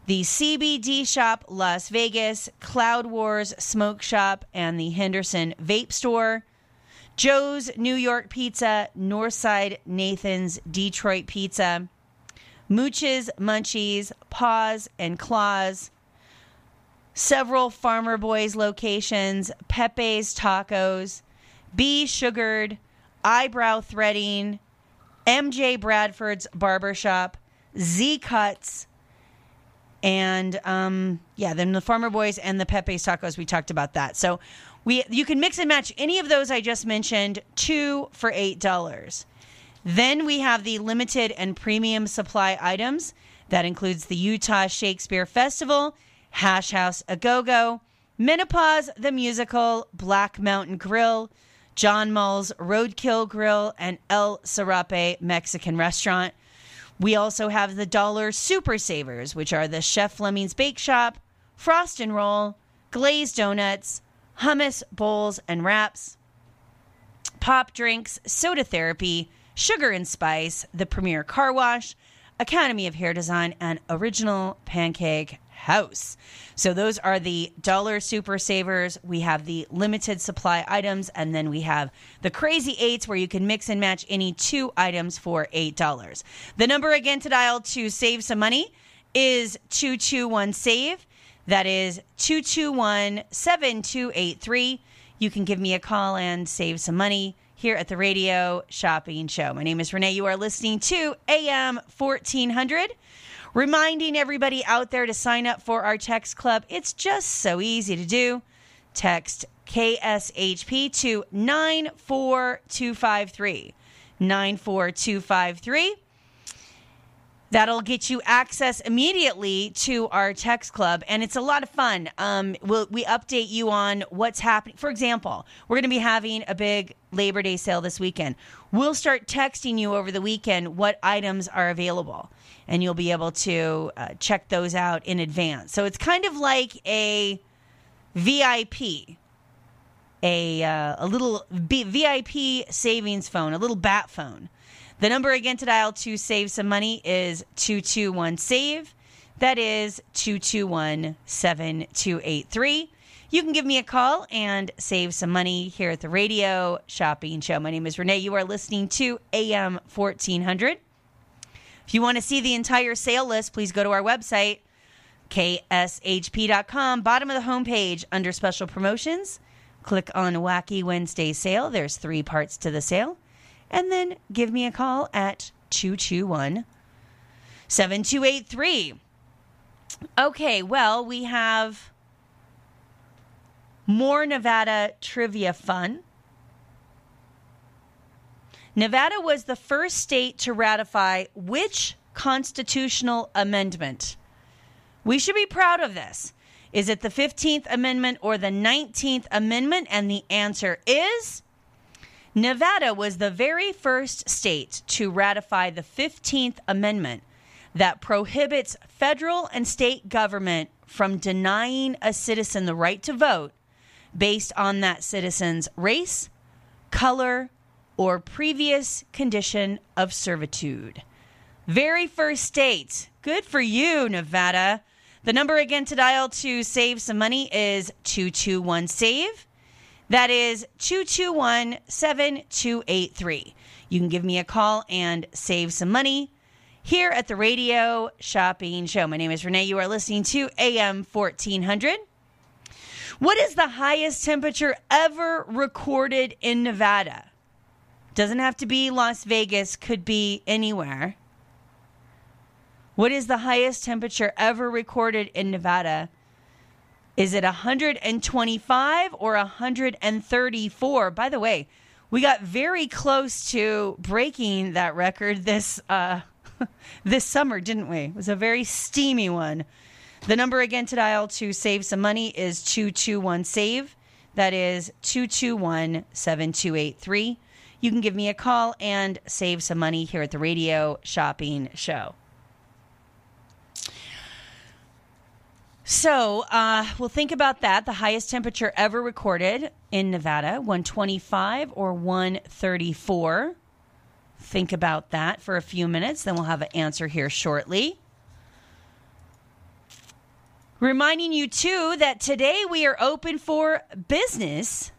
The CBD Shop Las Vegas, Cloud Wars Smoke Shop, and the Henderson Vape Store. Joe's New York Pizza, Northside Nathan's Detroit Pizza, Mooch's Munchies, Paws and Claws, several Farmer Boys locations, Pepe's Tacos, B Sugared, Eyebrow Threading, MJ Bradford's Barbershop, Z Cuts, and um, yeah, then the Farmer Boys and the Pepe's Tacos. We talked about that. So we you can mix and match any of those I just mentioned, two for eight dollars. Then we have the limited and premium supply items. That includes the Utah Shakespeare Festival, Hash House A Go Go, Menopause the Musical, Black Mountain Grill, John Mull's Roadkill Grill, and El Serape Mexican Restaurant. We also have the Dollar Super Savers, which are the Chef Fleming's Bake Shop, Frost and Roll, Glazed Donuts, hummus, bowls, and wraps, pop drinks, soda therapy, sugar and spice, the Premier Car Wash, Academy of Hair Design, and Original Pancake House. So those are the dollar super savers. We have the limited supply items, and then we have the crazy eights where you can mix and match any two items for $8. The number again to dial to save some money is 221 SAVE. That is 221 7283. You can give me a call and save some money here at the Radio Shopping Show. My name is Renee. You are listening to AM 1400. Reminding everybody out there to sign up for our text club. It's just so easy to do. Text KSHP to 94253. 94253. That'll get you access immediately to our text club, and it's a lot of fun. Um, we'll, we update you on what's happening. For example, we're going to be having a big Labor Day sale this weekend. We'll start texting you over the weekend what items are available, and you'll be able to uh, check those out in advance. So it's kind of like a VIP a uh, a little B- VIP savings phone, a little bat phone. The number again to dial to save some money is 221 save. That is 221 7283. You can give me a call and save some money here at the radio shopping show. My name is Renee. You are listening to AM 1400. If you want to see the entire sale list, please go to our website, kshp.com. Bottom of the homepage under special promotions, click on Wacky Wednesday sale. There's three parts to the sale. And then give me a call at 221 7283. Okay, well, we have more Nevada trivia fun. Nevada was the first state to ratify which constitutional amendment? We should be proud of this. Is it the 15th Amendment or the 19th Amendment? And the answer is Nevada was the very first state to ratify the 15th Amendment that prohibits federal and state government from denying a citizen the right to vote based on that citizen's race, color, or previous condition of servitude. Very first state. Good for you, Nevada. The number again to dial to save some money is 221 SAVE. That is 221 7283. You can give me a call and save some money here at the Radio Shopping Show. My name is Renee. You are listening to AM 1400. What is the highest temperature ever recorded in Nevada? Doesn't have to be Las Vegas, could be anywhere. What is the highest temperature ever recorded in Nevada? Is it 125 or 134? By the way, we got very close to breaking that record this uh, this summer, didn't we? It was a very steamy one. The number again to dial to save some money is 221 SAVE. That is 221 7283. You can give me a call and save some money here at the Radio Shopping Show. So uh, we'll think about that. The highest temperature ever recorded in Nevada, 125 or 134. Think about that for a few minutes, then we'll have an answer here shortly. Reminding you, too, that today we are open for business.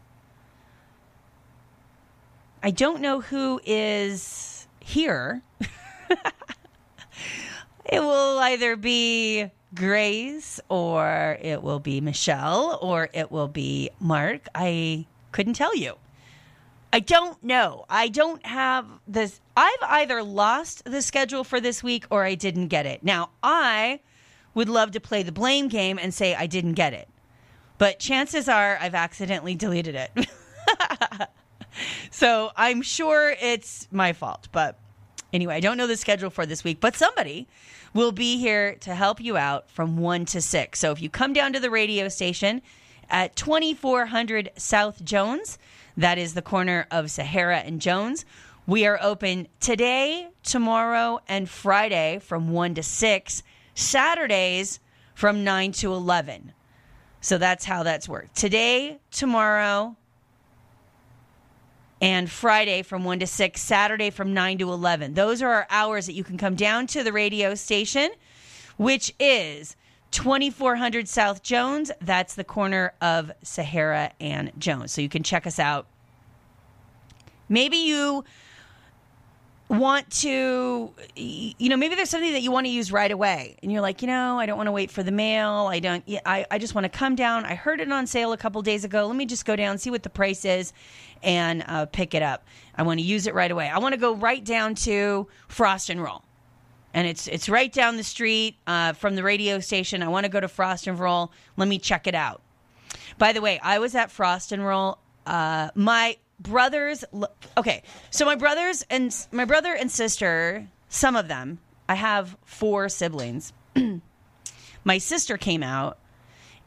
I don't know who is here. it will either be Grace or it will be Michelle or it will be Mark. I couldn't tell you. I don't know. I don't have this. I've either lost the schedule for this week or I didn't get it. Now, I would love to play the blame game and say I didn't get it. But chances are I've accidentally deleted it. so I'm sure it's my fault. But anyway, I don't know the schedule for this week, but somebody will be here to help you out from 1 to 6. So if you come down to the radio station at 2400 South Jones, that is the corner of Sahara and Jones. We are open today, tomorrow, and Friday from 1 to 6. Saturdays from 9 to 11. So that's how that's worked. Today, tomorrow, and Friday from 1 to 6, Saturday from 9 to 11. Those are our hours that you can come down to the radio station, which is 2400 South Jones. That's the corner of Sahara and Jones. So you can check us out. Maybe you want to you know maybe there's something that you want to use right away and you're like you know i don't want to wait for the mail i don't i, I just want to come down. I heard it on sale a couple days ago. Let me just go down see what the price is and uh, pick it up. I want to use it right away. I want to go right down to frost and roll. And it's it's right down the street uh, from the radio station. I want to go to frost and roll. Let me check it out. By the way i was at frost and roll uh, my brothers okay so my brothers and my brother and sister some of them i have four siblings. My sister came out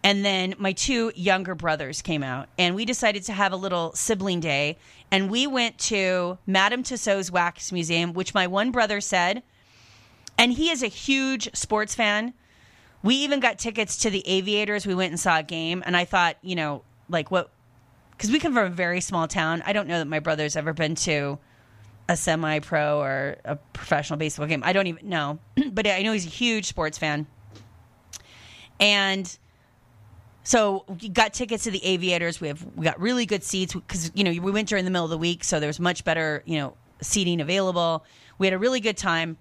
and then my two younger brothers came out and we decided to have a little sibling day and we went to madame tussauds wax museum which my one brother said and he is a huge sports fan. We even got tickets to the aviators. We went and saw a game and i thought you know like what because we come from a very small town. I don't know that my brother's ever been to a semi pro or a professional baseball game. I don't even know. but I know he's a huge sports fan. And so we got tickets to the aviators. We have we got really good seats because you know we went during the middle of the week, so there was much better you know seating available. We had a really good time.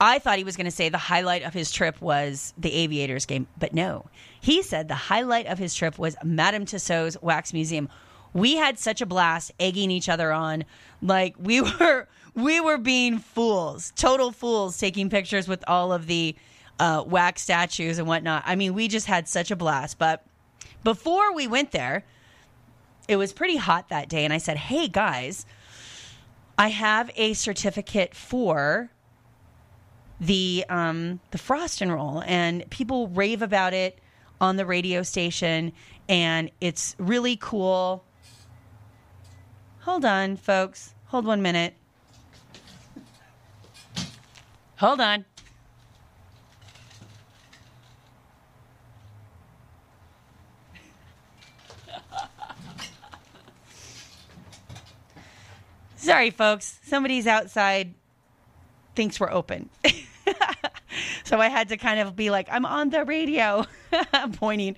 I thought he was going to say the highlight of his trip was the aviators game, but no. He said the highlight of his trip was Madame Tussauds Wax Museum. We had such a blast egging each other on. Like we were we were being fools, total fools taking pictures with all of the uh, wax statues and whatnot. I mean, we just had such a blast. But before we went there, it was pretty hot that day, and I said, "Hey guys, I have a certificate for the um, the frost and roll, and people rave about it on the radio station, and it's really cool." Hold on, folks. Hold one minute. Hold on. Sorry, folks. Somebody's outside thinks we're open. so I had to kind of be like, I'm on the radio, pointing.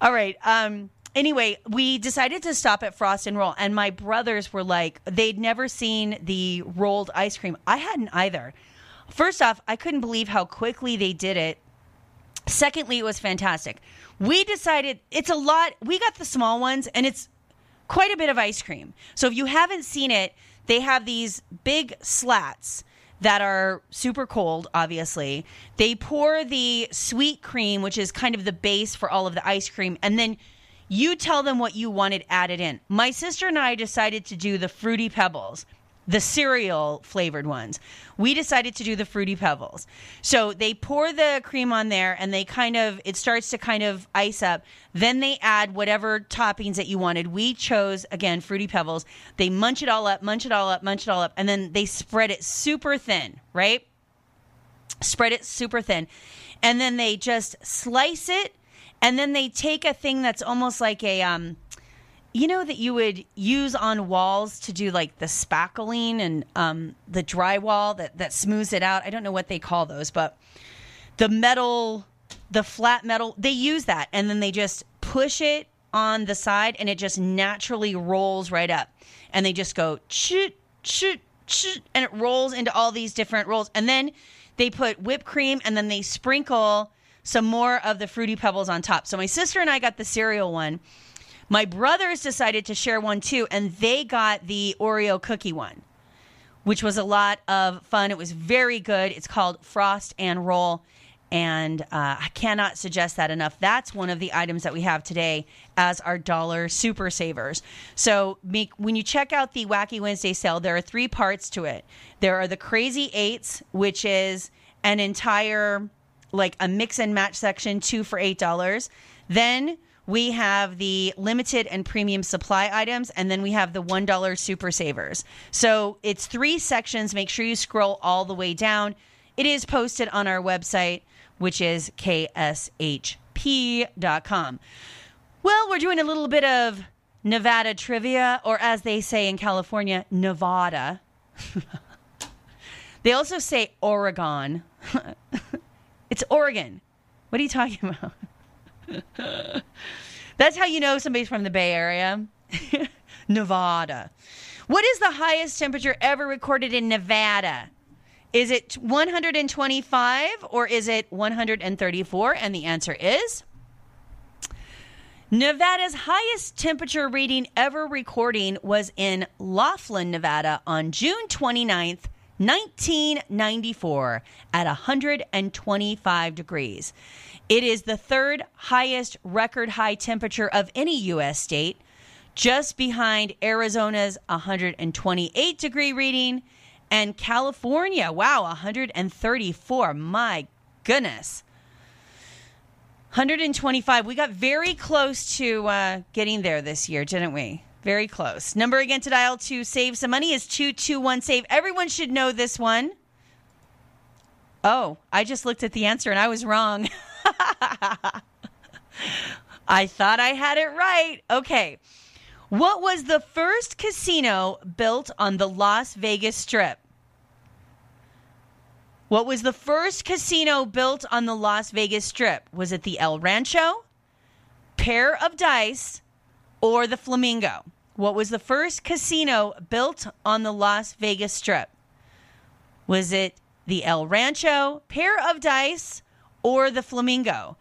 All right. Um, anyway, we decided to stop at Frost and Roll, and my brothers were like, they'd never seen the rolled ice cream. I hadn't either. First off, I couldn't believe how quickly they did it. Secondly, it was fantastic. We decided it's a lot. We got the small ones, and it's quite a bit of ice cream. So if you haven't seen it, they have these big slats that are super cold, obviously. They pour the sweet cream, which is kind of the base for all of the ice cream, and then you tell them what you wanted added in. My sister and I decided to do the fruity pebbles the cereal flavored ones. We decided to do the fruity pebbles. So they pour the cream on there and they kind of it starts to kind of ice up. Then they add whatever toppings that you wanted. We chose again fruity pebbles. They munch it all up, munch it all up, munch it all up and then they spread it super thin, right? Spread it super thin. And then they just slice it and then they take a thing that's almost like a um you know that you would use on walls to do like the spackling and um, the drywall that that smooths it out. I don't know what they call those, but the metal, the flat metal, they use that, and then they just push it on the side, and it just naturally rolls right up, and they just go shoot, shoot, shoot, and it rolls into all these different rolls, and then they put whipped cream, and then they sprinkle some more of the fruity pebbles on top. So my sister and I got the cereal one my brothers decided to share one too, and they got the Oreo cookie one, which was a lot of fun. It was very good. It's called Frost and Roll. And uh, I cannot suggest that enough. That's one of the items that we have today as our dollar super savers. So make, when you check out the Wacky Wednesday sale, there are three parts to it. There are the Crazy Eights, which is an entire like a mix and match section, two for eight dollars. Then we have the limited and premium supply items, and then we have the $1 super savers. So it's three sections. Make sure you scroll all the way down. It is posted on our website, which is kshp.com. Well, we're doing a little bit of Nevada trivia, or as they say in California, Nevada. they also say Oregon. it's Oregon. What are you talking about? That's how you know somebody's from the Bay Area. Nevada. What is the highest temperature ever recorded in Nevada? Is it 125 or is it 134? And the answer is Nevada's highest temperature reading ever recording was in Laughlin, Nevada on June 29th, 1994 at 125 degrees. It is the third highest record high temperature of any U.S. state, just behind Arizona's 128 degree reading and California, wow, 134. My goodness. 125. We got very close to uh, getting there this year, didn't we? Very close. Number again to dial to save some money is 221 save. Everyone should know this one. Oh, I just looked at the answer and I was wrong. I thought I had it right. Okay. What was the first casino built on the Las Vegas Strip? What was the first casino built on the Las Vegas Strip? Was it the El Rancho, Pair of Dice, or the Flamingo? What was the first casino built on the Las Vegas Strip? Was it the El Rancho, Pair of Dice, or the Flamingo?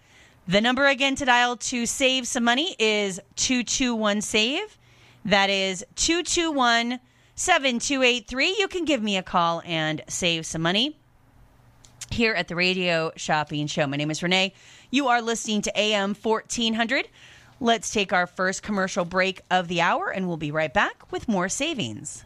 The number again to dial to save some money is 221 SAVE. That is 221 7283. You can give me a call and save some money here at the Radio Shopping Show. My name is Renee. You are listening to AM 1400. Let's take our first commercial break of the hour, and we'll be right back with more savings.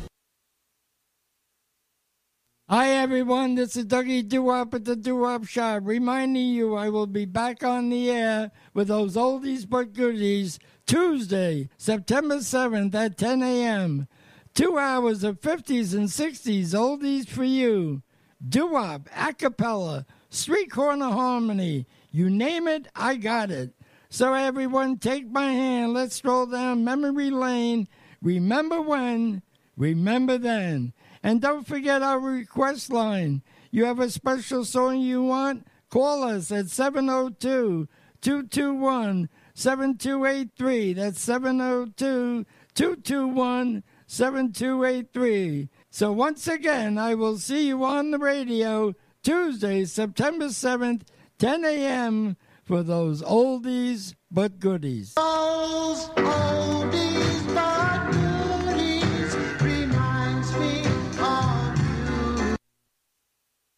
Hi everyone, this is Dougie Doo-Wop at the Doo-Wop Shop, reminding you I will be back on the air with those oldies but goodies Tuesday, September 7th at 10 a.m. Two hours of 50s and 60s oldies for you. Doo-Wop, acapella, street corner harmony, you name it, I got it. So everyone take my hand, let's stroll down memory lane. Remember when, remember then. And don't forget our request line. You have a special song you want? Call us at 702 221 7283. That's 702 221 7283. So once again, I will see you on the radio Tuesday, September 7th, 10 a.m. for those oldies but goodies. Those oldies but goodies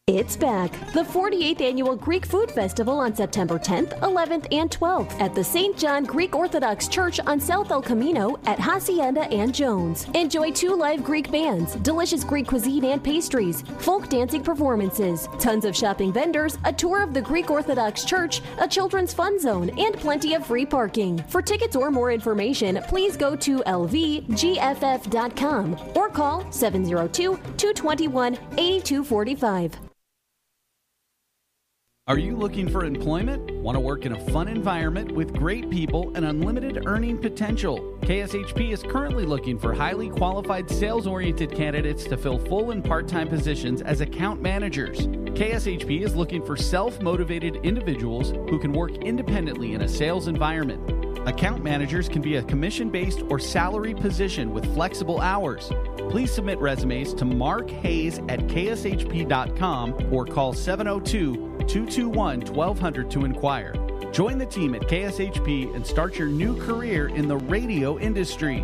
It's back. The 48th Annual Greek Food Festival on September 10th, 11th, and 12th at the St. John Greek Orthodox Church on South El Camino at Hacienda and Jones. Enjoy two live Greek bands, delicious Greek cuisine and pastries, folk dancing performances, tons of shopping vendors, a tour of the Greek Orthodox Church, a children's fun zone, and plenty of free parking. For tickets or more information, please go to lvgff.com or call 702 221 8245. Are you looking for employment? Want to work in a fun environment with great people and unlimited earning potential? KSHP is currently looking for highly qualified sales oriented candidates to fill full and part time positions as account managers. KSHP is looking for self motivated individuals who can work independently in a sales environment. Account managers can be a commission based or salary position with flexible hours. Please submit resumes to Mark Hayes at kshp.com or call 702 221 1200 to inquire. Join the team at KSHP and start your new career in the radio industry.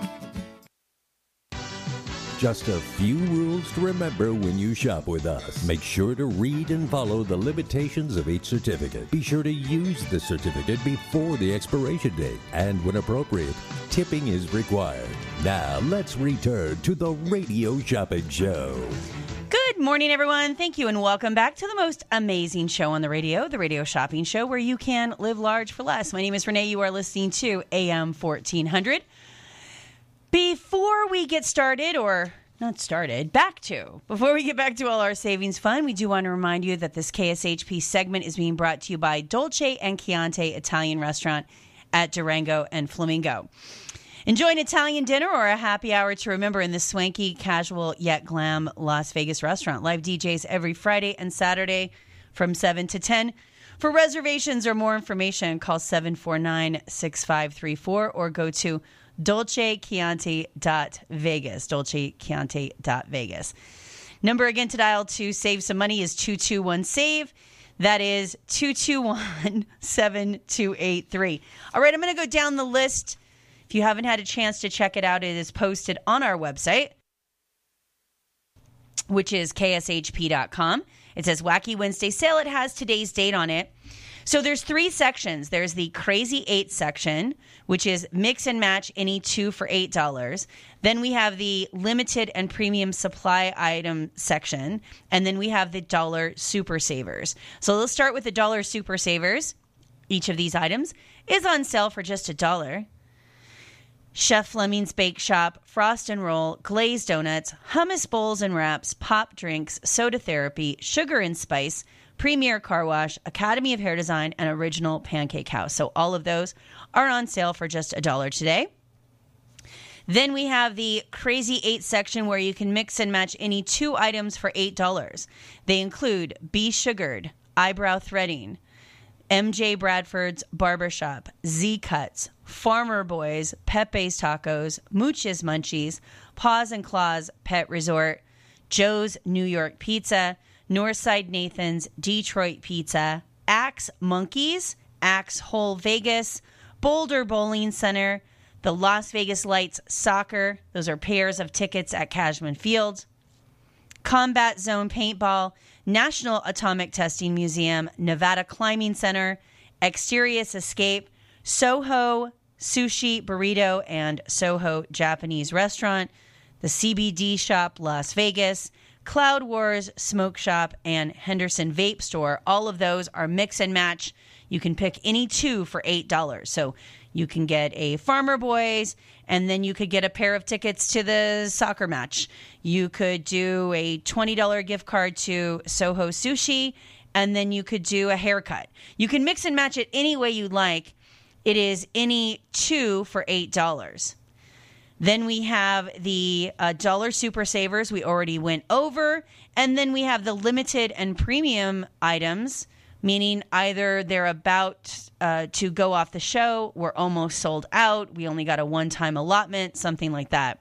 Just a few rules to remember when you shop with us. Make sure to read and follow the limitations of each certificate. Be sure to use the certificate before the expiration date. And when appropriate, tipping is required. Now, let's return to the Radio Shopping Show. Good morning, everyone. Thank you, and welcome back to the most amazing show on the radio, the Radio Shopping Show, where you can live large for less. My name is Renee. You are listening to AM 1400. Before we get started, or not started, back to, before we get back to all our savings fun, we do want to remind you that this KSHP segment is being brought to you by Dolce and Chianti Italian Restaurant at Durango and Flamingo. Enjoy an Italian dinner or a happy hour to remember in this swanky, casual, yet glam Las Vegas restaurant. Live DJs every Friday and Saturday from 7 to 10. For reservations or more information, call 749 6534 or go to dolcechianti.vegas. Dolcechianti.vegas. Number again to dial to save some money is 221 SAVE. That is 221 7283. All right, I'm going to go down the list. If you haven't had a chance to check it out, it is posted on our website, which is kshp.com. It says Wacky Wednesday sale. It has today's date on it. So there's three sections. There's the Crazy Eight section, which is mix and match any two for eight dollars. Then we have the limited and premium supply item section, and then we have the dollar super savers. So let's start with the dollar super savers. Each of these items is on sale for just a dollar. Chef Fleming's Bake Shop, Frost and Roll, glazed donuts, hummus bowls and wraps, pop drinks, soda therapy, sugar and spice, Premier Car Wash, Academy of Hair Design, and Original Pancake House. So all of those are on sale for just a dollar today. Then we have the Crazy 8 section where you can mix and match any two items for $8. They include Be Sugared, Eyebrow Threading, MJ Bradford's Barbershop, Z Cuts, Farmer Boys, Pepe's Tacos, Mooch's Munchies, Paws and Claws Pet Resort, Joe's New York Pizza, Northside Nathan's Detroit Pizza, Axe Monkeys, Axe Hole Vegas, Boulder Bowling Center, the Las Vegas Lights Soccer. Those are pairs of tickets at Cashman Field. Combat Zone Paintball, National Atomic Testing Museum, Nevada Climbing Center, Exterius Escape, Soho Sushi Burrito and Soho Japanese Restaurant, the CBD Shop Las Vegas, Cloud Wars Smoke Shop, and Henderson Vape Store. All of those are mix and match. You can pick any two for $8. So you can get a Farmer Boys, and then you could get a pair of tickets to the soccer match. You could do a $20 gift card to Soho Sushi, and then you could do a haircut. You can mix and match it any way you like. It is any two for $8. Then we have the uh, Dollar Super Savers, we already went over. And then we have the limited and premium items, meaning either they're about uh, to go off the show, we're almost sold out, we only got a one time allotment, something like that.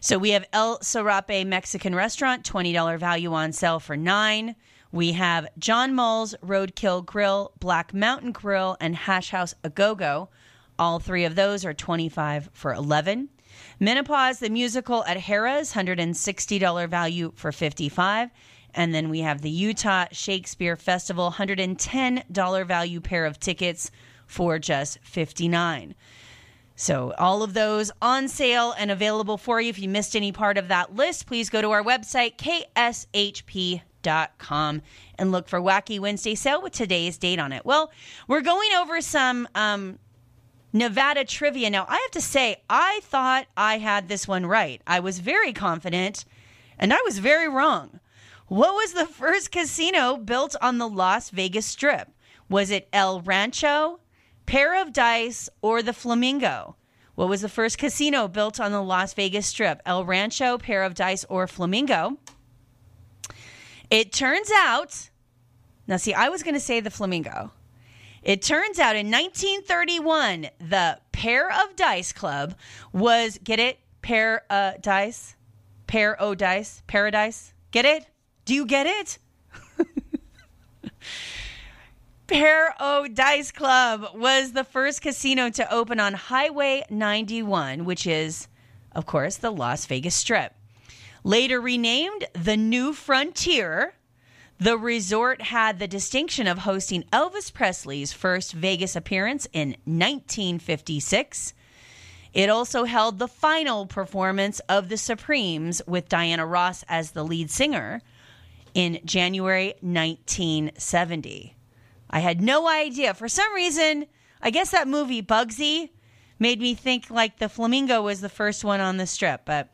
So we have El Serape Mexican Restaurant, $20 value on sale for 9 We have John Mull's Roadkill Grill, Black Mountain Grill, and Hash House A Go Go. All three of those are 25 for 11 Menopause the musical at Harrah's, $160 value for 55 And then we have the Utah Shakespeare Festival, $110 value pair of tickets for just 59 so, all of those on sale and available for you. If you missed any part of that list, please go to our website, kshp.com, and look for Wacky Wednesday sale with today's date on it. Well, we're going over some um, Nevada trivia. Now, I have to say, I thought I had this one right. I was very confident, and I was very wrong. What was the first casino built on the Las Vegas Strip? Was it El Rancho, Pair of Dice, or the Flamingo? What was the first casino built on the Las Vegas Strip? El Rancho, Pair of Dice, or Flamingo? It turns out, now see, I was going to say the Flamingo. It turns out in 1931, the Pair of Dice Club was, get it? Pair uh, Dice? Pair O Dice? Paradise? Get it? Do you get it? Pair O Dice Club was the first casino to open on Highway 91, which is, of course, the Las Vegas Strip. Later renamed the New Frontier, the resort had the distinction of hosting Elvis Presley's first Vegas appearance in 1956. It also held the final performance of the Supremes with Diana Ross as the lead singer in January 1970. I had no idea. For some reason, I guess that movie Bugsy made me think like the flamingo was the first one on the strip, but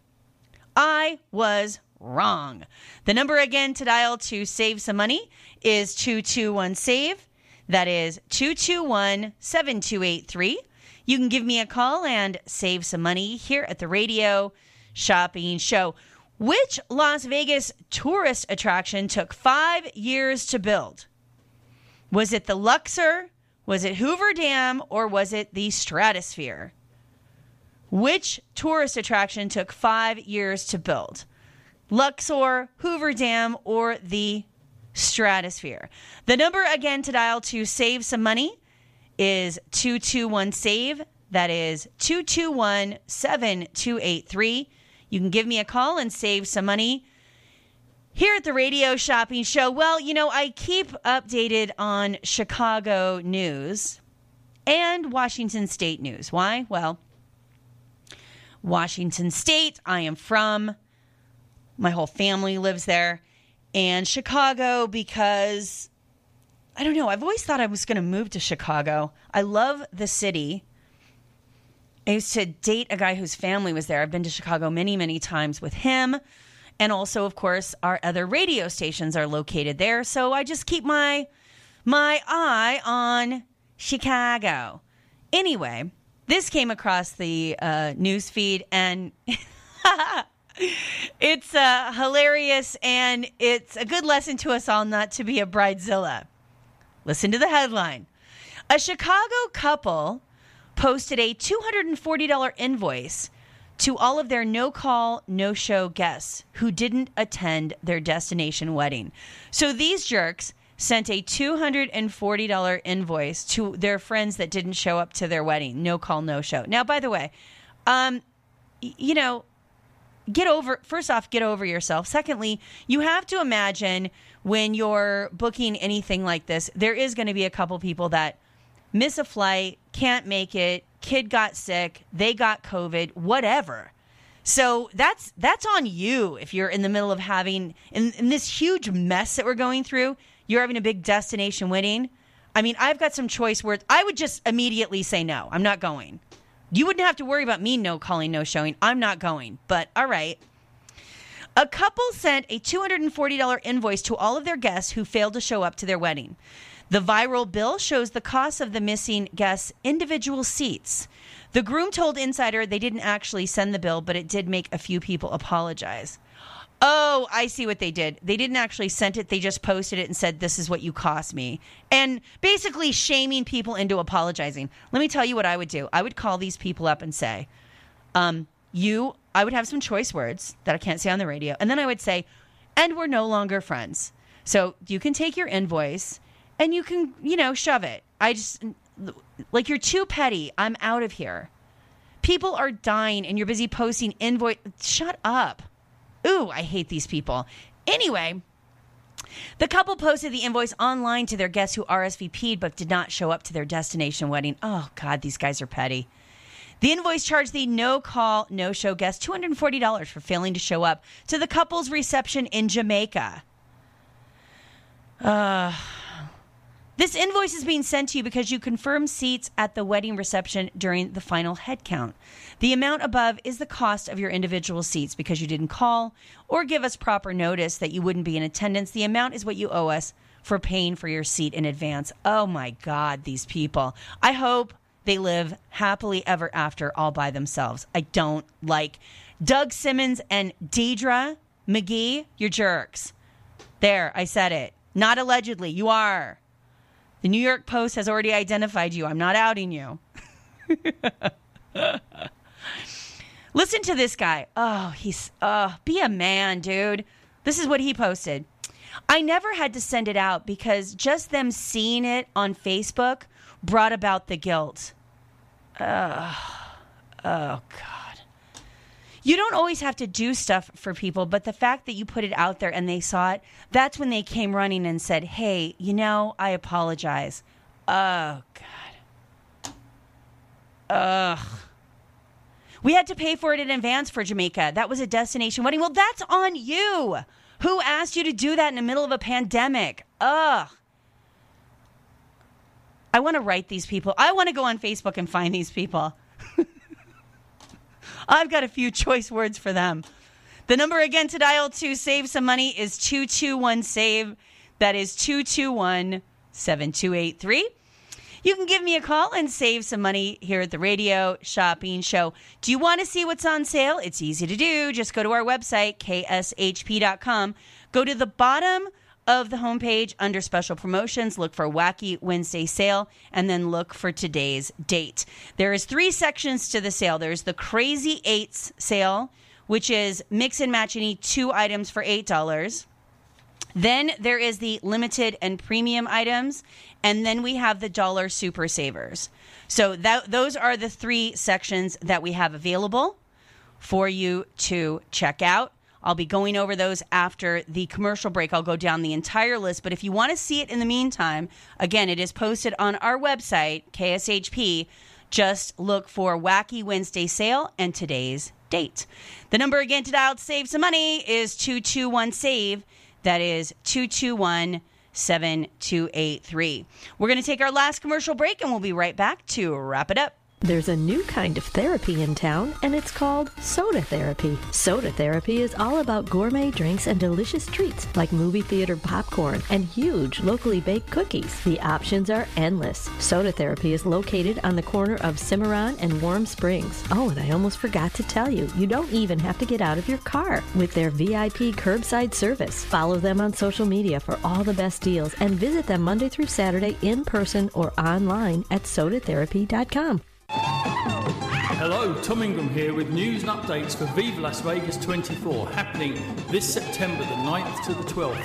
I was wrong. The number again to dial to save some money is 221 save. That is 221 7283. You can give me a call and save some money here at the radio shopping show. Which Las Vegas tourist attraction took five years to build? Was it the Luxor? Was it Hoover Dam? Or was it the Stratosphere? Which tourist attraction took five years to build? Luxor, Hoover Dam, or the Stratosphere? The number again to dial to save some money is 221 SAVE. That is 221 7283. You can give me a call and save some money here at the radio shopping show. Well, you know, I keep updated on Chicago news and Washington State news. Why? Well, Washington State, I am from. My whole family lives there. And Chicago because I don't know, I've always thought I was going to move to Chicago. I love the city. I used to date a guy whose family was there. I've been to Chicago many, many times with him. And also, of course, our other radio stations are located there. So I just keep my my eye on Chicago. Anyway, this came across the uh, news feed and it's uh, hilarious and it's a good lesson to us all not to be a bridezilla. Listen to the headline. A Chicago couple posted a $240 invoice to all of their no call, no show guests who didn't attend their destination wedding. So these jerks sent a $240 invoice to their friends that didn't show up to their wedding. No call, no show. Now, by the way, um, you know, get over first off get over yourself. Secondly you have to imagine when you're booking anything like this there is going to be a couple people that miss a flight can't make it kid got sick they got covid whatever. So that's that's on you if you're in the middle of having in, in this huge mess that we're going through you're having a big destination wedding. I mean i've got some choice words. I would just immediately say no. I'm not going you wouldn't have to worry about me no calling, no showing. I'm not going, but all right. A couple sent a $240 invoice to all of their guests who failed to show up to their wedding. The viral bill shows the cost of the missing guests' individual seats. The groom told Insider they didn't actually send the bill, but it did make a few people apologize. Oh, I see what they did. They didn't actually send it. They just posted it and said, This is what you cost me. And basically shaming people into apologizing. Let me tell you what I would do. I would call these people up and say, um, You, I would have some choice words that I can't say on the radio. And then I would say, And we're no longer friends. So you can take your invoice and you can, you know, shove it. I just, like, you're too petty. I'm out of here. People are dying and you're busy posting invoice. Shut up. Ooh, I hate these people. Anyway, the couple posted the invoice online to their guests who RSVP'd but did not show up to their destination wedding. Oh, God, these guys are petty. The invoice charged the no call, no show guest $240 for failing to show up to the couple's reception in Jamaica. Uh, this invoice is being sent to you because you confirmed seats at the wedding reception during the final head count. The amount above is the cost of your individual seats because you didn't call or give us proper notice that you wouldn't be in attendance. The amount is what you owe us for paying for your seat in advance. Oh my God, these people. I hope they live happily ever after all by themselves. I don't like Doug Simmons and Deidre McGee, you're jerks. There, I said it. Not allegedly, you are. The New York Post has already identified you. I'm not outing you. Listen to this guy. Oh, he's oh, be a man, dude. This is what he posted. I never had to send it out because just them seeing it on Facebook brought about the guilt. Ugh. oh God. You don't always have to do stuff for people, but the fact that you put it out there and they saw it, that's when they came running and said, Hey, you know, I apologize. Oh, God. Ugh. We had to pay for it in advance for Jamaica. That was a destination wedding. Well, that's on you. Who asked you to do that in the middle of a pandemic? Ugh. I want to write these people. I want to go on Facebook and find these people. I've got a few choice words for them. The number again to dial to save some money is 221 SAVE. That is 221 7283. You can give me a call and save some money here at the radio shopping show. Do you want to see what's on sale? It's easy to do. Just go to our website, kshp.com. Go to the bottom of the homepage under special promotions, look for Wacky Wednesday sale, and then look for today's date. There is three sections to the sale. There's the Crazy Eights sale, which is mix and match any two items for eight dollars. Then there is the limited and premium items, and then we have the dollar super savers. So that those are the three sections that we have available for you to check out. I'll be going over those after the commercial break. I'll go down the entire list, but if you want to see it in the meantime, again, it is posted on our website, KSHP. Just look for Wacky Wednesday sale and today's date. The number again to dial to save some money is 221 SAVE. That is 221 7283. We're going to take our last commercial break and we'll be right back to wrap it up. There's a new kind of therapy in town, and it's called soda therapy. Soda therapy is all about gourmet drinks and delicious treats like movie theater popcorn and huge locally baked cookies. The options are endless. Soda therapy is located on the corner of Cimarron and Warm Springs. Oh, and I almost forgot to tell you, you don't even have to get out of your car with their VIP curbside service. Follow them on social media for all the best deals and visit them Monday through Saturday in person or online at sodatherapy.com. Hello, Tom Ingram here with news and updates for Viva Las Vegas 24 happening this September the 9th to the 12th.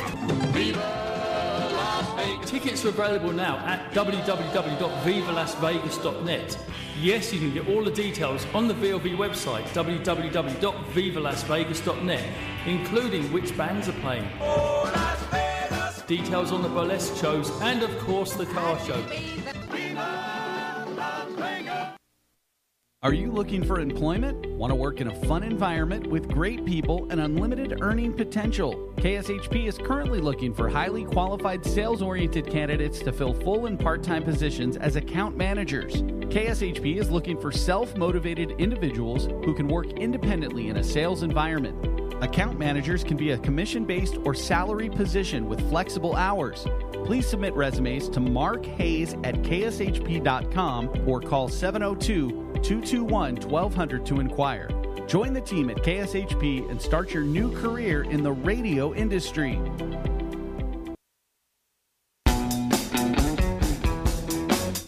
Viva Las Vegas! Tickets are available now at www.vivalasvegas.net. Yes, you can get all the details on the VLV website www.vivalasvegas.net, including which bands are playing. Details on the burlesque shows and of course the car show. Are you looking for employment? Want to work in a fun environment with great people and unlimited earning potential? KSHP is currently looking for highly qualified sales oriented candidates to fill full and part time positions as account managers. KSHP is looking for self motivated individuals who can work independently in a sales environment. Account managers can be a commission based or salary position with flexible hours. Please submit resumes to Mark Hayes at kshp.com or call 702 221 1200 to inquire. Join the team at KSHP and start your new career in the radio industry.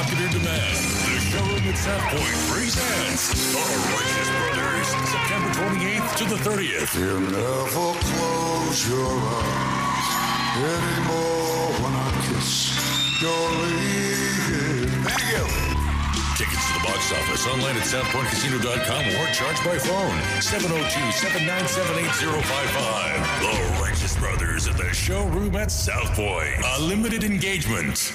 Popular demand, the showroom at South Point presents The Righteous Brothers, September 28th to the 30th. You never close your eyes anymore when I kiss your lips. Thank you. Tickets to the box office online at southpointcasino.com or charged by phone 702-797-8055. The Righteous Brothers at the showroom at South Point. A limited engagement.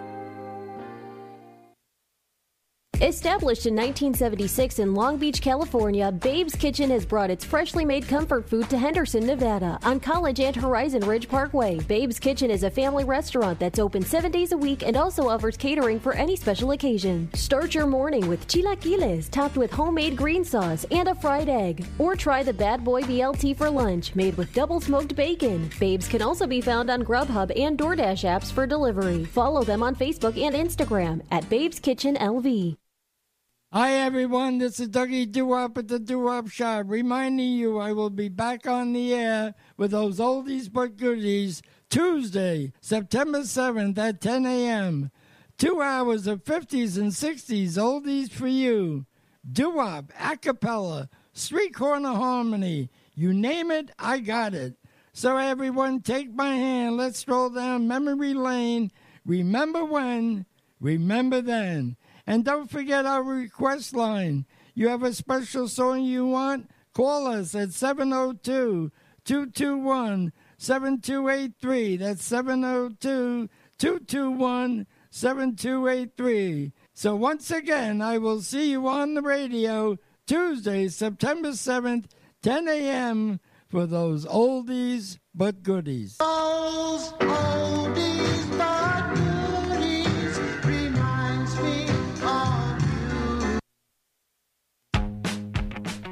Established in 1976 in Long Beach, California, Babe's Kitchen has brought its freshly made comfort food to Henderson, Nevada, on College and Horizon Ridge Parkway. Babe's Kitchen is a family restaurant that's open seven days a week and also offers catering for any special occasion. Start your morning with chilaquiles topped with homemade green sauce and a fried egg. Or try the Bad Boy BLT for lunch, made with double smoked bacon. Babes can also be found on Grubhub and DoorDash apps for delivery. Follow them on Facebook and Instagram at Babe's Kitchen LV. Hi everyone, this is Dougie Doo-Wop at the Doo-Wop Shop, reminding you I will be back on the air with those oldies but goodies Tuesday, September 7th at 10 a.m. Two hours of 50s and 60s oldies for you. Doo-Wop, a cappella, street corner harmony, you name it, I got it. So everyone take my hand, let's stroll down memory lane. Remember when, remember then. And don't forget our request line. You have a special song you want? Call us at 702 221 7283. That's 702 221 7283. So once again, I will see you on the radio Tuesday, September 7th, 10 a.m. for those oldies but goodies. Those oldies but goodies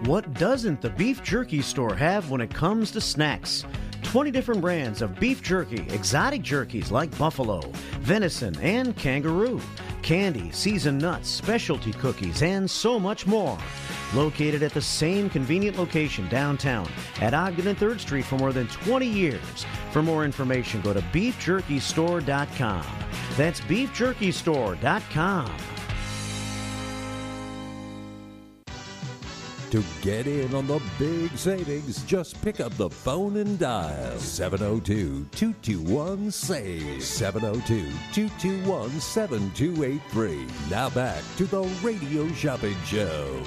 What doesn't the beef jerky store have when it comes to snacks? 20 different brands of beef jerky, exotic jerkies like buffalo, venison, and kangaroo, candy, seasoned nuts, specialty cookies, and so much more. Located at the same convenient location downtown at Ogden and 3rd Street for more than 20 years. For more information, go to beefjerkystore.com. That's beefjerkystore.com. To get in on the big savings, just pick up the phone and dial 702 221 SAVE. 702 221 7283. Now back to the Radio Shopping Show.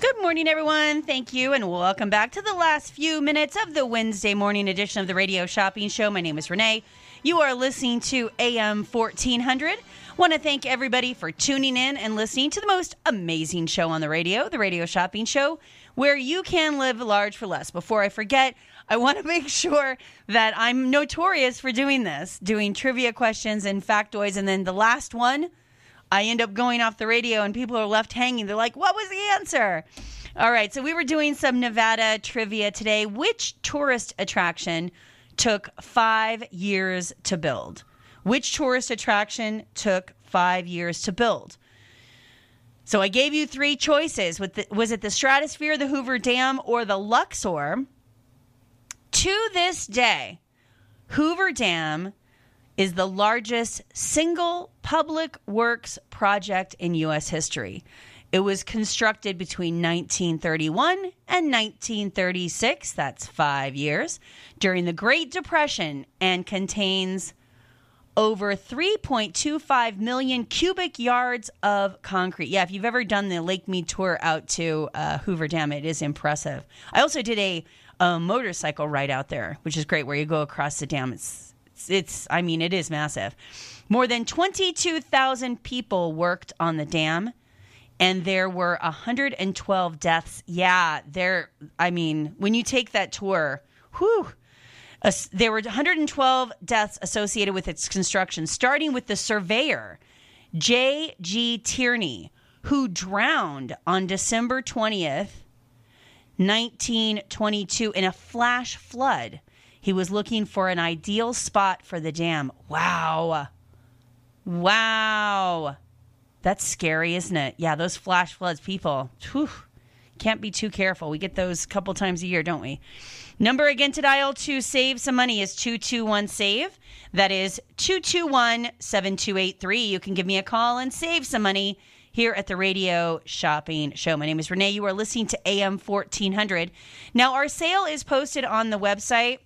Good morning, everyone. Thank you, and welcome back to the last few minutes of the Wednesday morning edition of the Radio Shopping Show. My name is Renee. You are listening to AM 1400. Want to thank everybody for tuning in and listening to the most amazing show on the radio, the Radio Shopping Show, where you can live large for less. Before I forget, I want to make sure that I'm notorious for doing this, doing trivia questions and factoids, and then the last one. I end up going off the radio and people are left hanging. They're like, what was the answer? All right, so we were doing some Nevada trivia today. Which tourist attraction took five years to build? Which tourist attraction took five years to build? So I gave you three choices. The, was it the Stratosphere, the Hoover Dam, or the Luxor? To this day, Hoover Dam is the largest single public works project in U.S. history. It was constructed between 1931 and 1936, that's five years, during the Great Depression and contains over 3.25 million cubic yards of concrete. Yeah, if you've ever done the Lake Mead tour out to uh, Hoover Dam, it is impressive. I also did a, a motorcycle ride out there, which is great, where you go across the dam. It's, it's, it's I mean, it is massive. More than 22,000 people worked on the dam, and there were 112 deaths. Yeah, there, I mean, when you take that tour, whew there were 112 deaths associated with its construction, starting with the surveyor, J.G. Tierney, who drowned on December 20th, 1922, in a flash flood. He was looking for an ideal spot for the dam. Wow. Wow. That's scary, isn't it? Yeah, those flash floods, people. Whew, can't be too careful. We get those a couple times a year, don't we? Number again to dial to save some money is 221 SAVE. That is 221 7283. You can give me a call and save some money here at the Radio Shopping Show. My name is Renee. You are listening to AM 1400. Now, our sale is posted on the website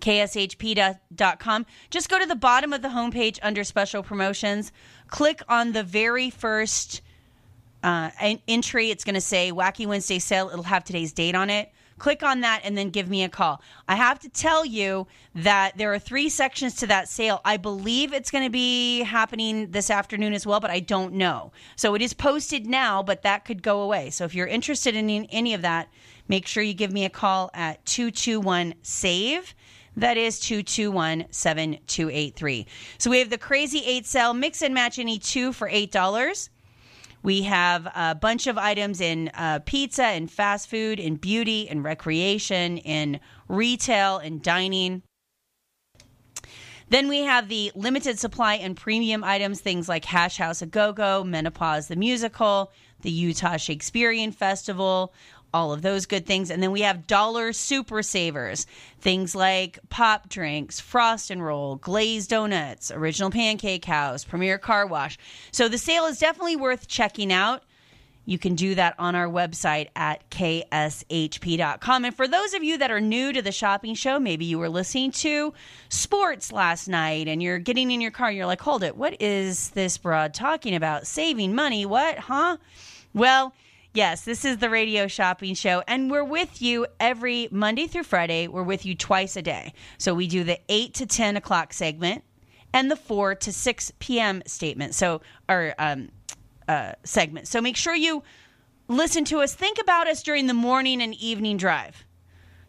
kshp.com. Just go to the bottom of the homepage under special promotions. Click on the very first uh, entry. It's going to say Wacky Wednesday sale. It'll have today's date on it. Click on that and then give me a call. I have to tell you that there are three sections to that sale. I believe it's going to be happening this afternoon as well, but I don't know. So it is posted now, but that could go away. So if you're interested in any of that, make sure you give me a call at 221 SAVE. That is 221 7283. So we have the Crazy 8 sale mix and match any two for $8. We have a bunch of items in uh, pizza and fast food, in beauty and recreation, in retail and dining. Then we have the limited supply and premium items, things like Hash House a Go Go, Menopause the Musical, the Utah Shakespearean Festival, all of those good things. And then we have dollar super savers, things like pop drinks, frost and roll, glazed donuts, original pancake house, premier car wash. So the sale is definitely worth checking out. You can do that on our website at kshp.com. And for those of you that are new to the shopping show, maybe you were listening to sports last night and you're getting in your car and you're like, hold it, what is this broad talking about? Saving money? What? Huh? Well, Yes, this is the radio shopping show, and we're with you every Monday through Friday. We're with you twice a day. So we do the 8 to 10 o'clock segment, and the 4 to 6 p.m. statement. So, our um, uh, segment. So make sure you listen to us. Think about us during the morning and evening drive.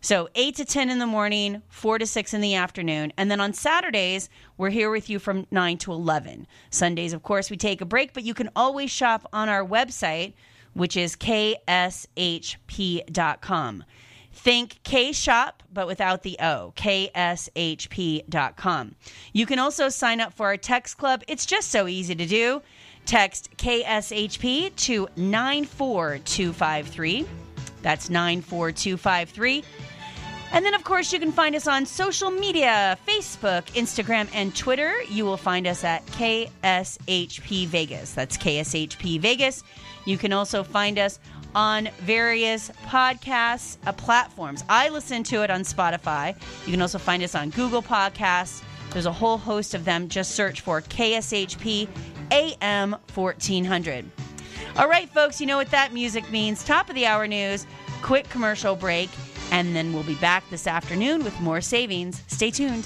So 8 to 10 in the morning, 4 to 6 in the afternoon. And then on Saturdays, we're here with you from 9 to 11. Sundays, of course, we take a break, but you can always shop on our website, which is kshp.com. Think K Shop, but without the O, kshp.com. You can also sign up for our text club. It's just so easy to do. Text KSHP to 94253. That's 94253. And then, of course, you can find us on social media Facebook, Instagram, and Twitter. You will find us at KSHP Vegas. That's KSHP Vegas. You can also find us on various podcasts uh, platforms. I listen to it on Spotify. You can also find us on Google Podcasts. There's a whole host of them. Just search for KSHP AM 1400. All right, folks, you know what that music means. Top of the hour news, quick commercial break, and then we'll be back this afternoon with more savings. Stay tuned.